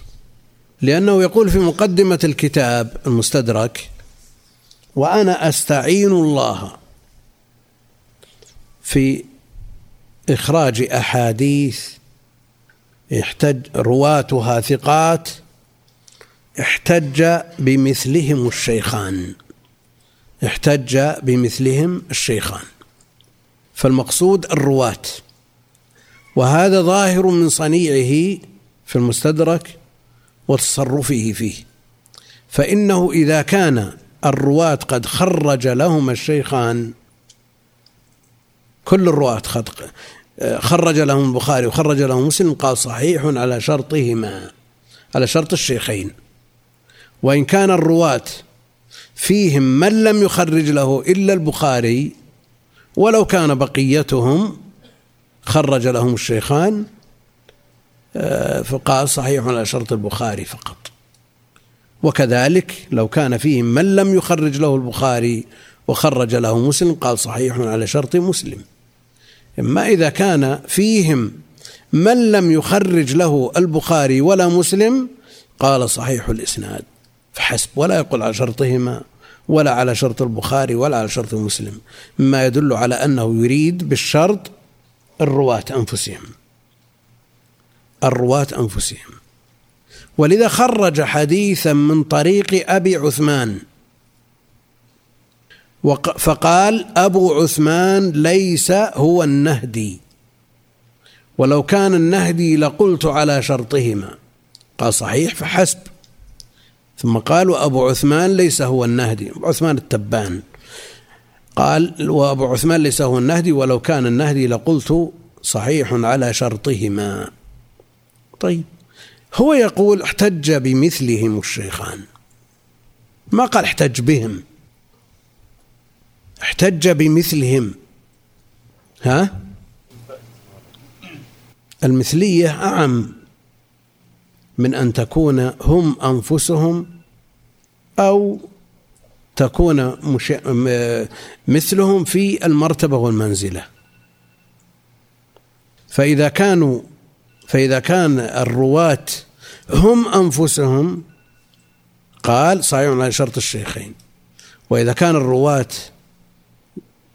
Speaker 1: لأنه يقول في مقدمة الكتاب المستدرك وأنا أستعين الله في إخراج أحاديث احتج رواتها ثقات احتج بمثلهم الشيخان احتج بمثلهم الشيخان. فالمقصود الرواة. وهذا ظاهر من صنيعه في المستدرك وتصرفه فيه. فإنه إذا كان الرواة قد خرج لهم الشيخان. كل الرواة خرج لهم البخاري وخرج لهم مسلم قال صحيح على شرطهما على شرط الشيخين. وإن كان الرواة فيهم من لم يخرج له إلا البخاري ولو كان بقيتهم خرج لهم الشيخان آه، فقال صحيح على شرط البخاري فقط. وكذلك لو كان فيهم من لم يخرج له البخاري وخرج له مسلم قال صحيح على شرط مسلم. إما إذا كان فيهم من لم يخرج له البخاري ولا مسلم قال صحيح الإسناد. فحسب ولا يقول على شرطهما ولا على شرط البخاري ولا على شرط مسلم. مما يدل على أنه يريد بالشرط الرواة أنفسهم. الرواة أنفسهم. ولذا خرج حديثا من طريق أبي عثمان. فقال أبو عثمان ليس هو النهدي. ولو كان النهدي لقلت على شرطهما. قال صحيح فحسب. ثم قال وأبو عثمان ليس هو النهدي. عثمان التبان. قال وأبو عثمان ليس هو النهدي ولو كان النهدي لقلت صحيح على شرطهما. طيب. هو يقول احتج بمثلهم الشيخان. ما قال احتج بهم. احتج بمثلهم. ها؟ المثلية أعم من أن تكون هم أنفسهم أو تكون مش... مثلهم في المرتبة والمنزلة. فإذا كانوا فإذا كان الرواة هم أنفسهم قال صحيح على شرط الشيخين. وإذا كان الرواة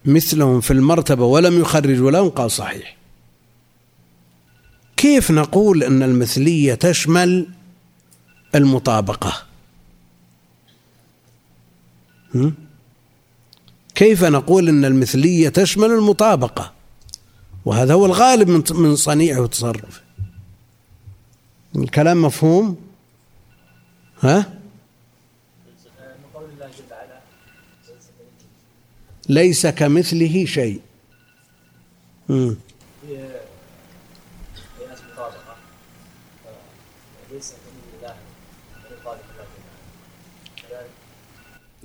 Speaker 1: مثلهم في المرتبة ولم يخرجوا لهم قال صحيح. كيف نقول أن المثلية تشمل المطابقة؟ كيف نقول أن المثلية تشمل المطابقة؟ وهذا هو الغالب من صنيعه وتصرفه الكلام مفهوم؟ ها؟ ليس كمثله شيء. مم.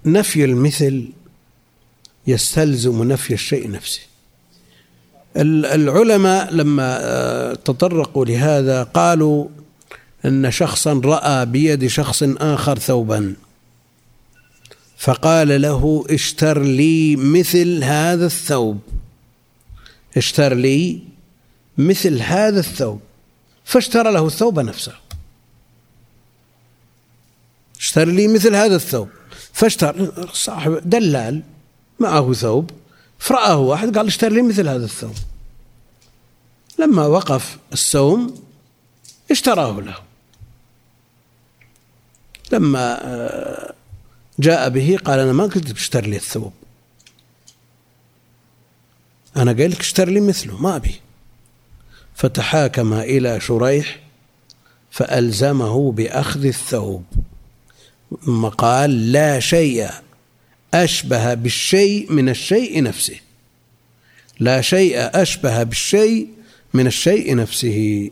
Speaker 1: نفي المثل يستلزم نفي الشيء نفسه. العلماء لما آه، تطرقوا لهذا قالوا إن شخصا رأى بيد شخص آخر ثوبا. فقال له اشتر لي مثل هذا الثوب. اشتر لي مثل هذا الثوب. فاشترى له الثوب نفسه. اشتر لي مثل هذا الثوب. فاشترى صاحب دلال معه ثوب فرآه واحد قال اشتر لي مثل هذا الثوب. لما وقف السوم اشتراه له. لما آه، جاء به قال أنا ما قلت باشتر لي الثوب. أنا قايل لك اشتر لي مثله ما أبي. فتحاكم إلى شريح فألزمه بأخذ الثوب. ثم قال لا شيء أشبه بالشيء من الشيء نفسه. لا شيء أشبه بالشيء من الشيء نفسه.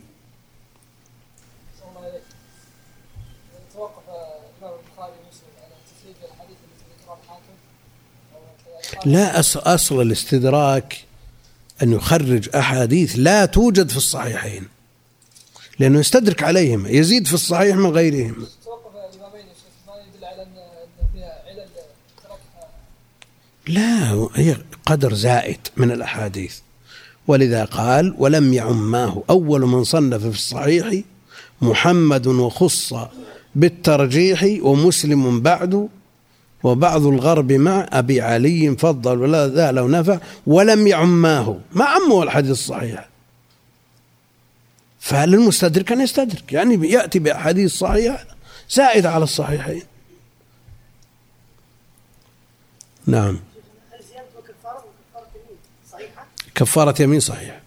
Speaker 1: لا أصل الاستدراك أن يخرج أحاديث لا توجد في الصحيحين لأنه يستدرك عليهم يزيد في الصحيح من غيرهم. لا هي قدر زائد من الأحاديث. ولذا قال ولم يعماه أول من صنف في الصحيح محمد وخص بالترجيح ومسلم بعد وبعض الغرب مع أبي علي فضل ولا ذا لو نفع ولم يعماه. ما عمه الحديث الصحيح. فللمستدرك أن يستدرك. يعني يأتي بأحاديث صحيحة زائدة على الصحيحين. نعم. كفارة يمين صحيح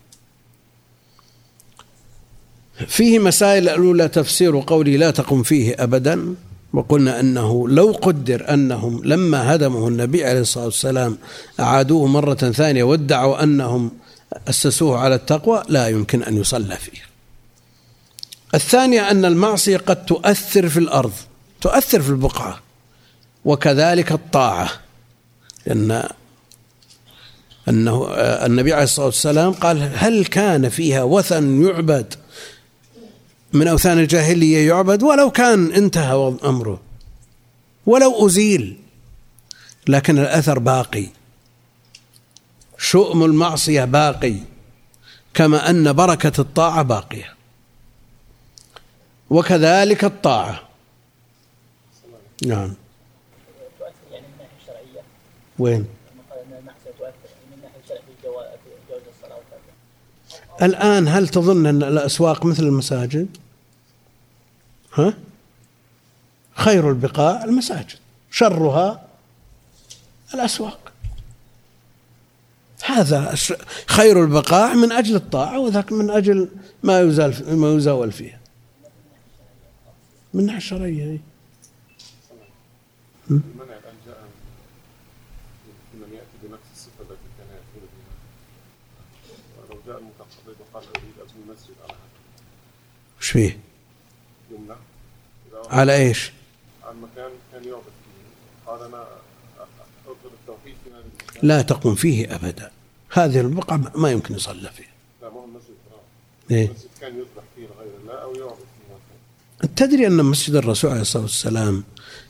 Speaker 1: فيه مسائل الأولى تفسير قولي لا تقم فيه أبدا. وقلنا أنه لو قدر أنهم لما هدمه النبي عليه الصلاة والسلام أعادوه مرة ثانية وادعوا أنهم أسسوه على التقوى لا يمكن أن يصلى فيه. الثانية أن المعصية قد تؤثر في الأرض تؤثر في البقعة وكذلك الطاعة. لأن أنه النبي عليه الصلاة والسلام قال هل كان فيها وثن يعبد من أوثان الجاهلية يعبد ولو كان انتهى أمره ولو أزيل لكن الأثر باقي. شؤم المعصية باقي كما أن بركة الطاعة باقية. وكذلك الطاعة. نعم. وين؟ الآن هل تظن أن الأسواق مثل المساجد؟ ها؟ خير البقاع المساجد شرها الأسواق. هذا خير البقاع من أجل الطاعة وذاك من أجل ما يزال ما يزاول فيها من الشرعية
Speaker 3: لم يأتي بنفس الصفة التي كان يأتون بها ولو جاء المتقبض وقال أريد أبني مسجد على هذا
Speaker 1: وش فيه؟
Speaker 3: يمنع
Speaker 1: على إيش؟
Speaker 3: عن مكان كان يعبد فيه قال أنا أطلب التوحيد في هذا المكان.
Speaker 1: لا تقوم فيه أبدا. هذه البقعه ما يمكن يصلى فيها.
Speaker 3: لا مو المسجد
Speaker 1: إيه؟
Speaker 3: المسجد كان يذبح فيه لغير الله أو يعبد فيه
Speaker 1: تدري أن مسجد الرسول عليه الصلاة والسلام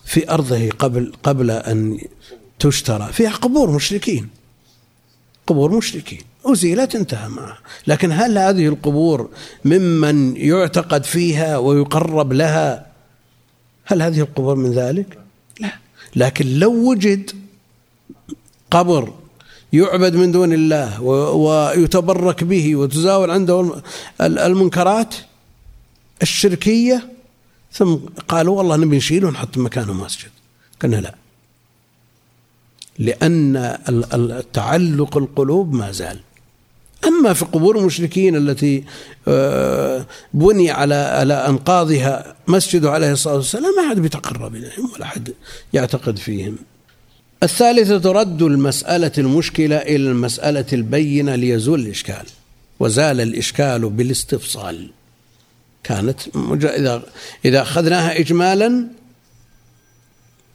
Speaker 1: في أرضه قبل قبل أن تشترى فيها قبور مشركين. قبور مشركين. أزيلت انتهى معها لكن هل هذه القبور ممن يعتقد فيها ويقرب لها هل هذه القبور من ذلك؟ لا. لكن لو وجد قبر يعبد من دون الله ويتبرك به وتزاول عنده الم- ال- المنكرات الشركية ثم قالوا والله نبي نشيله ونحط مكانه مسجد. قلنا لا. لأن ال- ال- التعلق القلوب ما زال. أما في قبور المشركين التي آه، بني على على أنقاضها مسجده عليه الصلاة والسلام ما حد بيتقرب إليهم ولا حد يعتقد فيهم. الثالثة رد المسألة المشكلة إلى المسألة البينة ليزول الإشكال وزال الإشكال بالاستفصال. كانت إذا إذا أخذناها إجمالا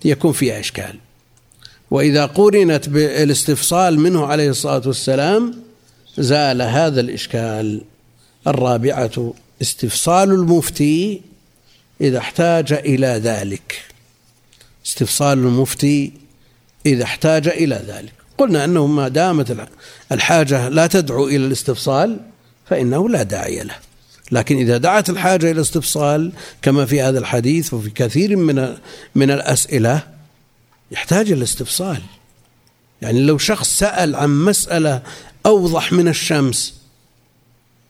Speaker 1: يكون فيها إشكال. وإذا قرنت بالاستفصال منه عليه الصلاة والسلام زال هذا الإشكال الرابعة استفصال المفتي إذا احتاج إلى ذلك. استفصال المفتي إذا احتاج إلى ذلك. قلنا أنه ما دامت الح- الحاجة لا تدعو إلى الاستفصال فإنه لا داعي له. لكن إذا دعت الحاجة إلى الاستفصال كما في هذا الحديث وفي كثير من من الأسئلة يحتاج إلى الاستفصال يعني لو شخص سأل عن مسألة أوضح من الشمس.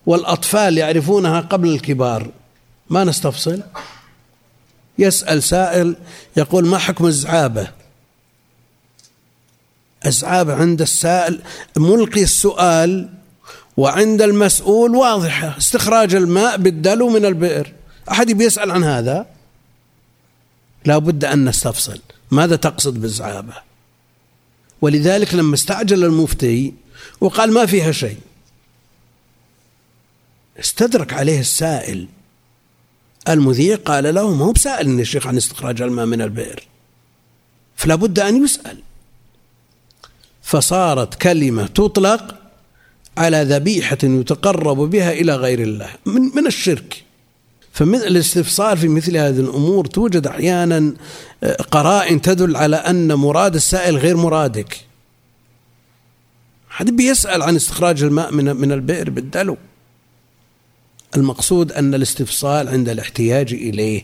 Speaker 1: والأطفال يعرفونها قبل الكبار. ما نستفصل؟ يسأل سائل يقول ما حكم الزعابة؟ الزعابة عند السائل ملقي السؤال وعند المسؤول واضحة. استخراج الماء بالدلو من البئر. أحد بيسأل عن هذا؟ لا بد أن نستفصل. ماذا تقصد بالزعابة؟ ولذلك لما استعجل المفتي وقال ما فيها شيء. استدرك عليه السائل. المذيع قال له ما هو بسائل يا شيخ عن استخراج الماء من البئر. فلا بد أن يسأل. فصارت كلمة تطلق على ذبيحة يتقرب بها إلى غير الله من, من الشرك. فمثل الاستفصال في مثل هذه الأمور توجد أحيانا قرائن تدل على أن مراد السائل غير مرادك. حد بيسأل عن استخراج الماء من من البئر بالدلو. المقصود أن الاستفصال عند الاحتياج إليه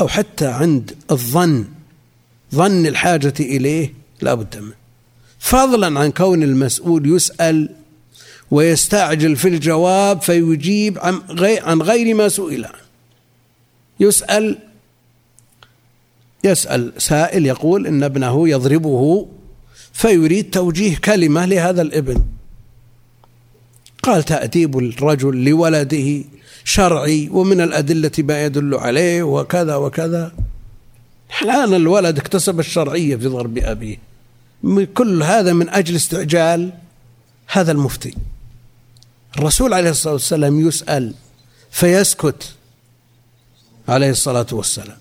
Speaker 1: أو حتى عند الظن ظن الحاجة إليه لا بد منه. فضلا عن كون المسؤول يسأل ويستعجل في الجواب فيجيب عن غير, عن غير ما سئل. عنه يسأل يسأل سائل يقول إن ابنه يضربه فيريد توجيه كلمة لهذا الابن. قال تأديب الرجل لولده شرعي ومن الأدلة ما يدل عليه وكذا وكذا. الآن الولد اكتسب الشرعية في ضرب أبيه. كل هذا من أجل استعجال هذا المفتي. الرسول عليه الصلاة والسلام يسأل فيسكت عليه الصلاة والسلام.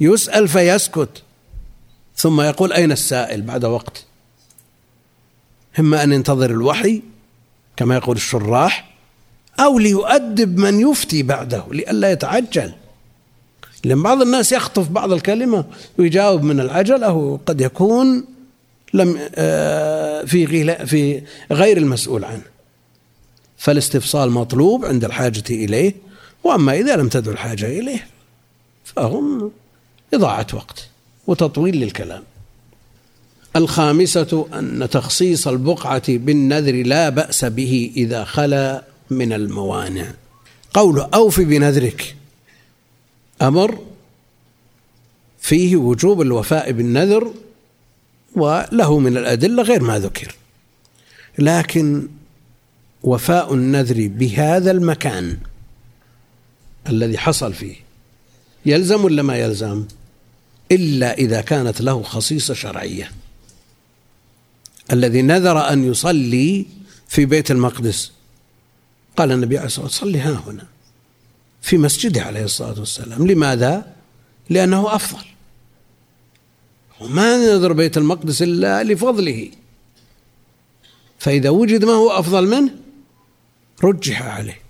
Speaker 1: يسأل فيسكت. ثم يقول أين السائل بعد وقت؟ إما أن ينتظر الوحي كما يقول الشراح أو ليؤدب من يفتي بعده لئلا يتعجل. لأن بعض الناس يخطف بعض الكلمة ويجاوب من العجلة وقد يكون لم في في غير المسؤول عنه. فالاستفصال مطلوب عند الحاجة إليه وأما إذا لم تدعو الحاجة إليه فهم إضاعة وقت. وتطويل للكلام. الخامسة أن تخصيص البقعة بالنذر لا بأس به إذا خلا من الموانع. قوله أوف بنذرك. أمر فيه وجوب الوفاء بالنذر وله من الأدلة غير ما ذكر. لكن وفاء النذر بهذا المكان الذي حصل فيه يلزم ولا ما يلزم؟ إلا إذا كانت له خصيصة شرعية. الذي نذر أن يصلي في بيت المقدس. قال النبي عليه الصلاة والسلام صلي ها هنا. في مسجده عليه الصلاة والسلام. لماذا؟ لأنه أفضل. وما نذر بيت المقدس إلا لفضله. فإذا وجد ما هو أفضل منه رجح عليه.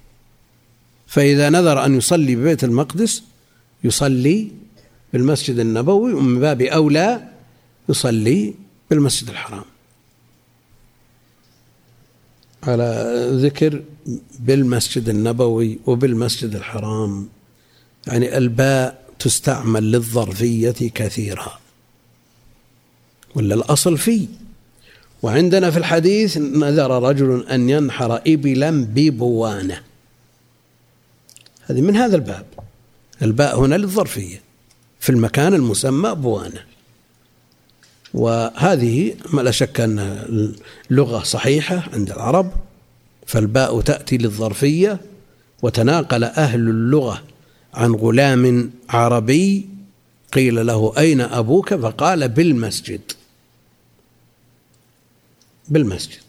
Speaker 1: فإذا نذر أن يصلي ببيت المقدس يصلي بالمسجد النبوي ومن باب أولى يصلي بالمسجد الحرام. على ذكر بالمسجد النبوي وبالمسجد الحرام. يعني الباء تستعمل للظرفية كثيرا ولا الأصل في وعندنا في الحديث نذر رجل أن ينحر إبلا ببوانة. هذه من هذا الباب. الباء هنا للظرفية. في المكان المسمى بوانة. وهذه ما لا شك أن لغة صحيحة عند العرب فالباء تأتي للظرفية وتناقل أهل اللغة عن غلام عربي قيل له أين أبوك؟ فقال بالمسجد. بالمسجد.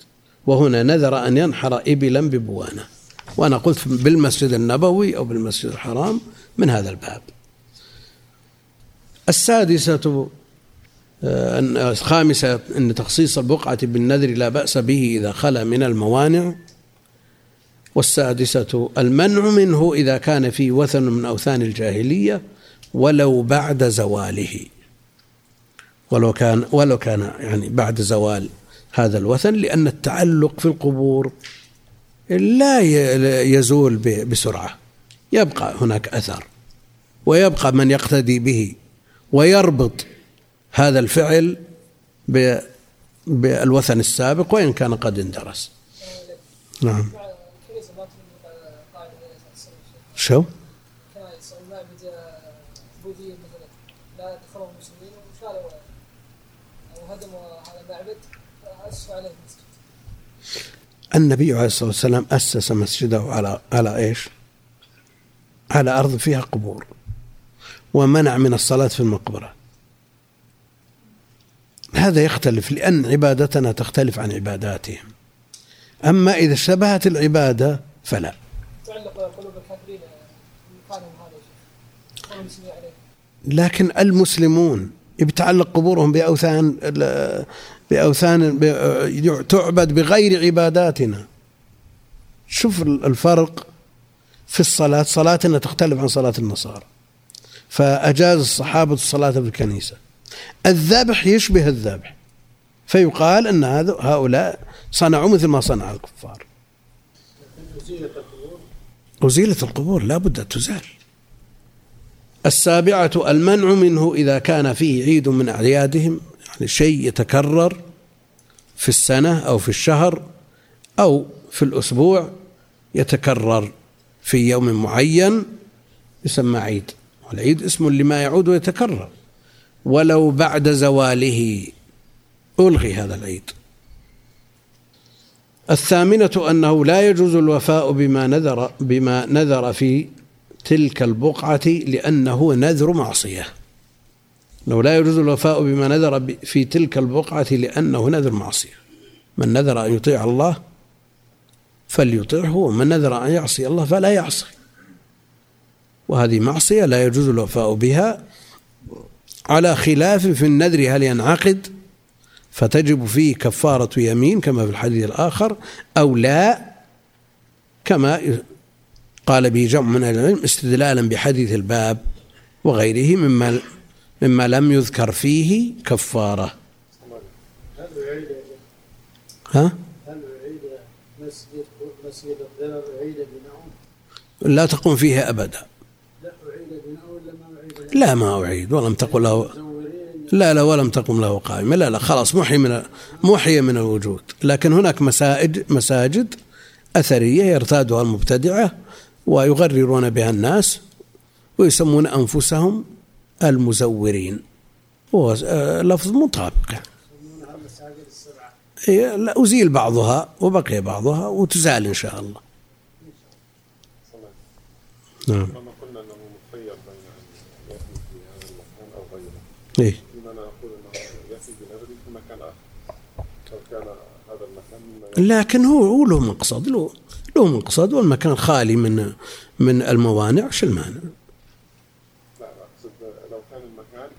Speaker 1: وهنا نذر أن ينحر إبلا ببوانة. وأنا قلت بالمسجد النبوي أو بالمسجد الحرام من هذا الباب. السادسة آه، الخامسة أن تخصيص البقعة بالنذر لا بأس به إذا خلا من الموانع. والسادسة المنع منه إذا كان فيه وثن من أوثان الجاهلية ولو بعد زواله. ولو كان ولو كان يعني بعد زوال هذا الوثن لأن التعلق في القبور لا يزول بسرعة. يبقى هناك أثر ويبقى من يقتدي به. ويربط هذا الفعل بالوثن السابق وإن كان قد اندرس نعم شو؟ النبي عليه الصلاة والسلام أسس مسجده على على إيش؟ على أرض فيها قبور ومنع من الصلاة في المقبرة. هذا يختلف لأن عبادتنا تختلف عن عباداتهم. أما إذا اشتبهت العبادة فلا. تعلق قلوب الكافرين لكن المسلمون يتعلق قبورهم بأوثان بأوثان تعبد بغير عباداتنا. شوف الفرق في الصلاة. صلاتنا تختلف عن صلاة النصارى. فأجاز الصحابة الصلاة في الكنيسة. الذبح يشبه الذبح فيقال أن هؤلاء صنعوا مثل ما صنع الكفار. أزيلت القبور لا بد أن تزال. السابعة المنع منه إذا كان فيه عيد من أعيادهم يعني شيء يتكرر في السنة أو في الشهر أو في الأسبوع يتكرر في يوم معين يسمى عيد. والعيد اسم لما يعود ويتكرر. ولو بعد زواله ألغي هذا العيد. الثامنة أنه لا يجوز الوفاء بما نذر بما نذر في تلك البقعة لأنه نذر معصية. لو لا يجوز الوفاء بما نذر في تلك البقعة لأنه نذر معصية. من نذر أن يطيع الله فليطيعه ومن نذر أن يعصي الله فلا يعصي. وهذه معصية لا يجوز الوفاء بها. على خلاف في النذر هل ينعقد؟ فتجب فيه كفارة يمين كما في الحديث الآخر أو لا كما قال به جمع من العلم استدلالا بحديث الباب وغيره مما مما لم يذكر فيه كفارة. ها؟ لا تقوم فيها أبدا لا أعيد بناؤه ولا ما أعيد لا ما أعيد ولم تقل له لا لا ولم تقم له قائمة لا لا خلاص محي من محي من الوجود. لكن هناك مساجد مساجد أثرية يرتادها المبتدعة ويغررون بها الناس ويسمون أنفسهم المزورين. هو لفظ مطابق. لا أزيل بعضها وبقي بعضها وتزال إن شاء الله. نعم قلنا أنه مخير بين أن في هذا المكان أو غيره إيه لكن هو هو له مقصد له له مقصد والمكان خالي من من الموانع شو المانع؟
Speaker 3: لا اقصد لو كان المكان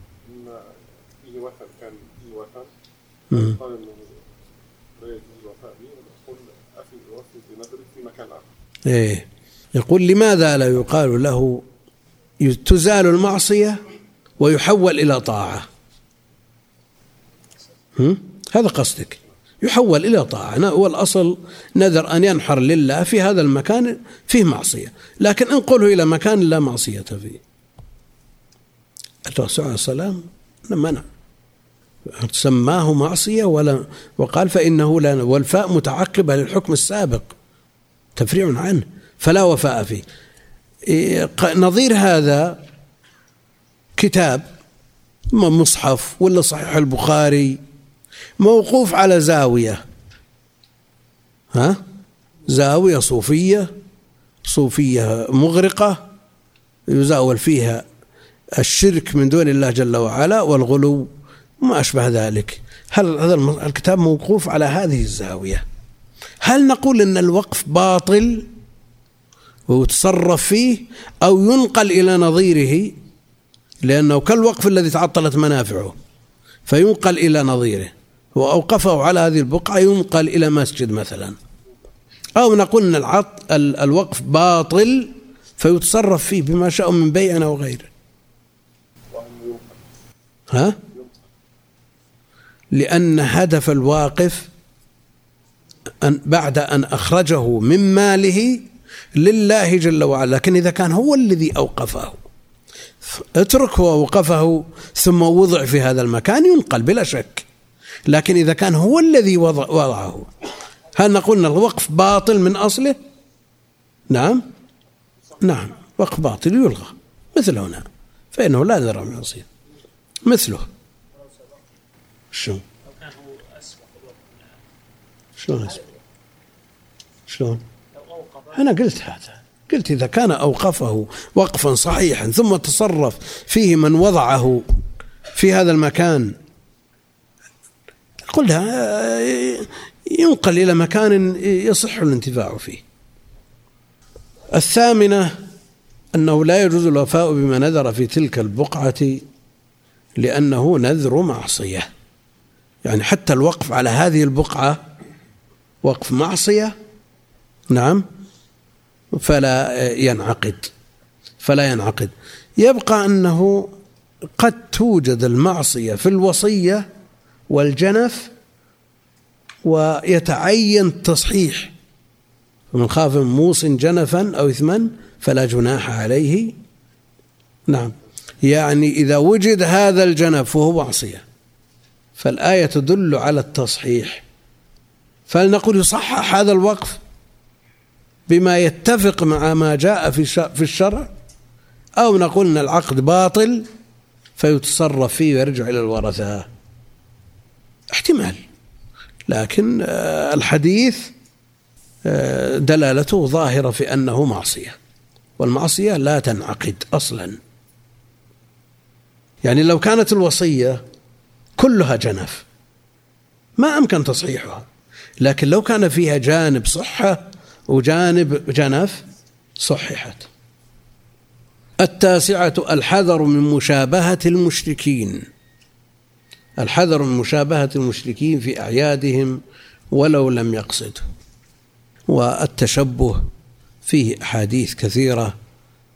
Speaker 3: فيه وثن كان فيه وثن انه لا يجوز الوفاء به افي في مكان اخر.
Speaker 1: إيه يقول لماذا لا يقال له تزال المعصية ويحول إلى طاعة؟ هم؟ هذا قصدك. يحول إلى طاعة. والأصل نذر أن ينحر لله في هذا المكان فيه معصية. لكن انقله إلى مكان لا معصية فيه. الرسول عليه السلام منع. سماه معصية ولا وقال فإنه لا والفاء متعقبة للحكم السابق. تفريع عنه. فلا وفاء فيه. إيه، نظير هذا كتاب مصحف ولا صحيح البخاري موقوف على زاوية. ها؟ زاوية صوفية صوفية مغرقة يزاول فيها الشرك من دون الله جل وعلا والغلو وما أشبه ذلك. هل هذا الكتاب موقوف على هذه الزاوية؟ هل نقول أن الوقف باطل ويتصرف فيه أو ينقل إلى نظيره؟ لأنه كالوقف الذي تعطلت منافعه فينقل إلى نظيره وأوقفه على هذه البقعة ينقل إلى مسجد مثلا. أو نقول أن العط الوقف باطل فيتصرف فيه بما شاء من بيع أو غيره ها؟ لأن هدف الواقف أن بعد أن أخرجه من ماله لله جل وعلا لكن إذا كان هو الذي أوقفه. اتركه ووقفه ثم وضع في هذا المكان ينقل بلا شك. لكن إذا كان هو الذي وضع وضعه هل نقول أن الوقف باطل من أصله؟ نعم. نعم. وقف باطل يلغى. مثل هنا. فإنه لا ذرع من أصيل مثله. شلون شلون شلون؟ أنا قلت هذا. قلت إذا كان أوقفه وقفا صحيحا ثم تصرف فيه من وضعه في هذا المكان قلها ينقل إلى مكان يصح الانتفاع فيه. الثامنة أنه لا يجوز الوفاء بما نذر في تلك البقعة لأنه نذر معصية. يعني حتى الوقف على هذه البقعة وقف معصية نعم فلا ينعقد. فلا ينعقد. يبقى أنه قد توجد المعصية في الوصية والجنف ويتعين تصحيح فمن خاف من موص جنفا أو إثما فلا جناح عليه. نعم. يعني إذا وجد هذا الجنف وهو معصية فالآية تدل على التصحيح. فلنقول يصحح هذا الوقف بما يتفق مع ما جاء في الشرع أو نقول أن العقد باطل فيتصرف فيه ويرجع إلى الورثة. احتمال. لكن آه، الحديث آه، دلالته ظاهرة في أنه معصية. والمعصية لا تنعقد أصلا. يعني لو كانت الوصية كلها جنف ما أمكن تصحيحها. لكن لو كان فيها جانب صحة وجانب جنف صححت. التاسعة الحذر من مشابهة المشركين. الحذر من مشابهة المشركين في أعيادهم ولو لم يقصدوا والتشبه فيه أحاديث كثيرة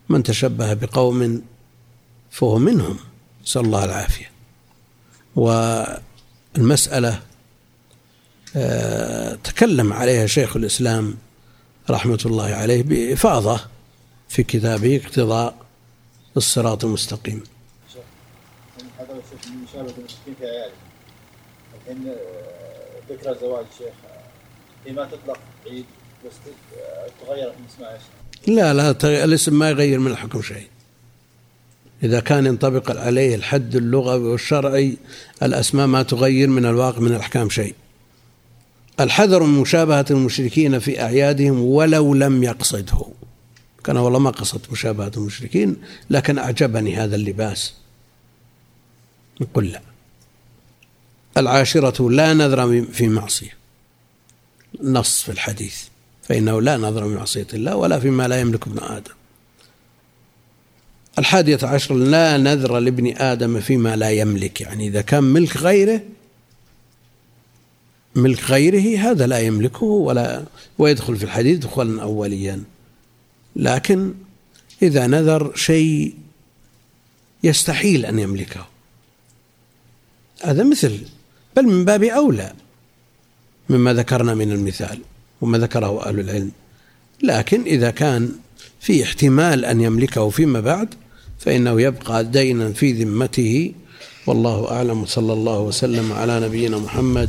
Speaker 1: من تشبه بقوم فهو منهم نسأل الله العافية والمسألة آه، تكلم عليها شيخ الإسلام رحمة الله عليه بإفاضة في كتابه اقتضاء الصراط المستقيم
Speaker 4: مشابهة المشركين في أعيادهم الحين آه، ذكرى زواج الشيخ هي ما تطلق عيد بس تغير من؟
Speaker 1: لا لا الاسم ما يغير من الحكم شيء إذا كان ينطبق عليه الحد اللغوي والشرعي الأسماء ما تغير من الواقع من الأحكام شيء الحذر من مشابهة المشركين في أعيادهم ولو لم يقصده. كان والله ما قصد مشابهة المشركين لكن أعجبني هذا اللباس. نقول لا. العاشرة لا نذر في معصية. نص في الحديث. فإنه لا نذر في معصية الله ولا فيما لا يملك ابن آدم. الحادية عشر لا نذر لابن آدم فيما لا يملك. يعني إذا كان ملك غيره ملك غيره هذا لا يملكه ولا ويدخل في الحديث دخولا أوليا. لكن إذا نذر شيء يستحيل أن يملكه. هذا مثل بل من باب أولى مما ذكرنا من المثال وما ذكره أهل العلم. لكن إذا كان في احتمال أن يملكه فيما بعد فإنه يبقى دينا في ذمته. والله أعلم صلى الله وسلم على نبينا محمد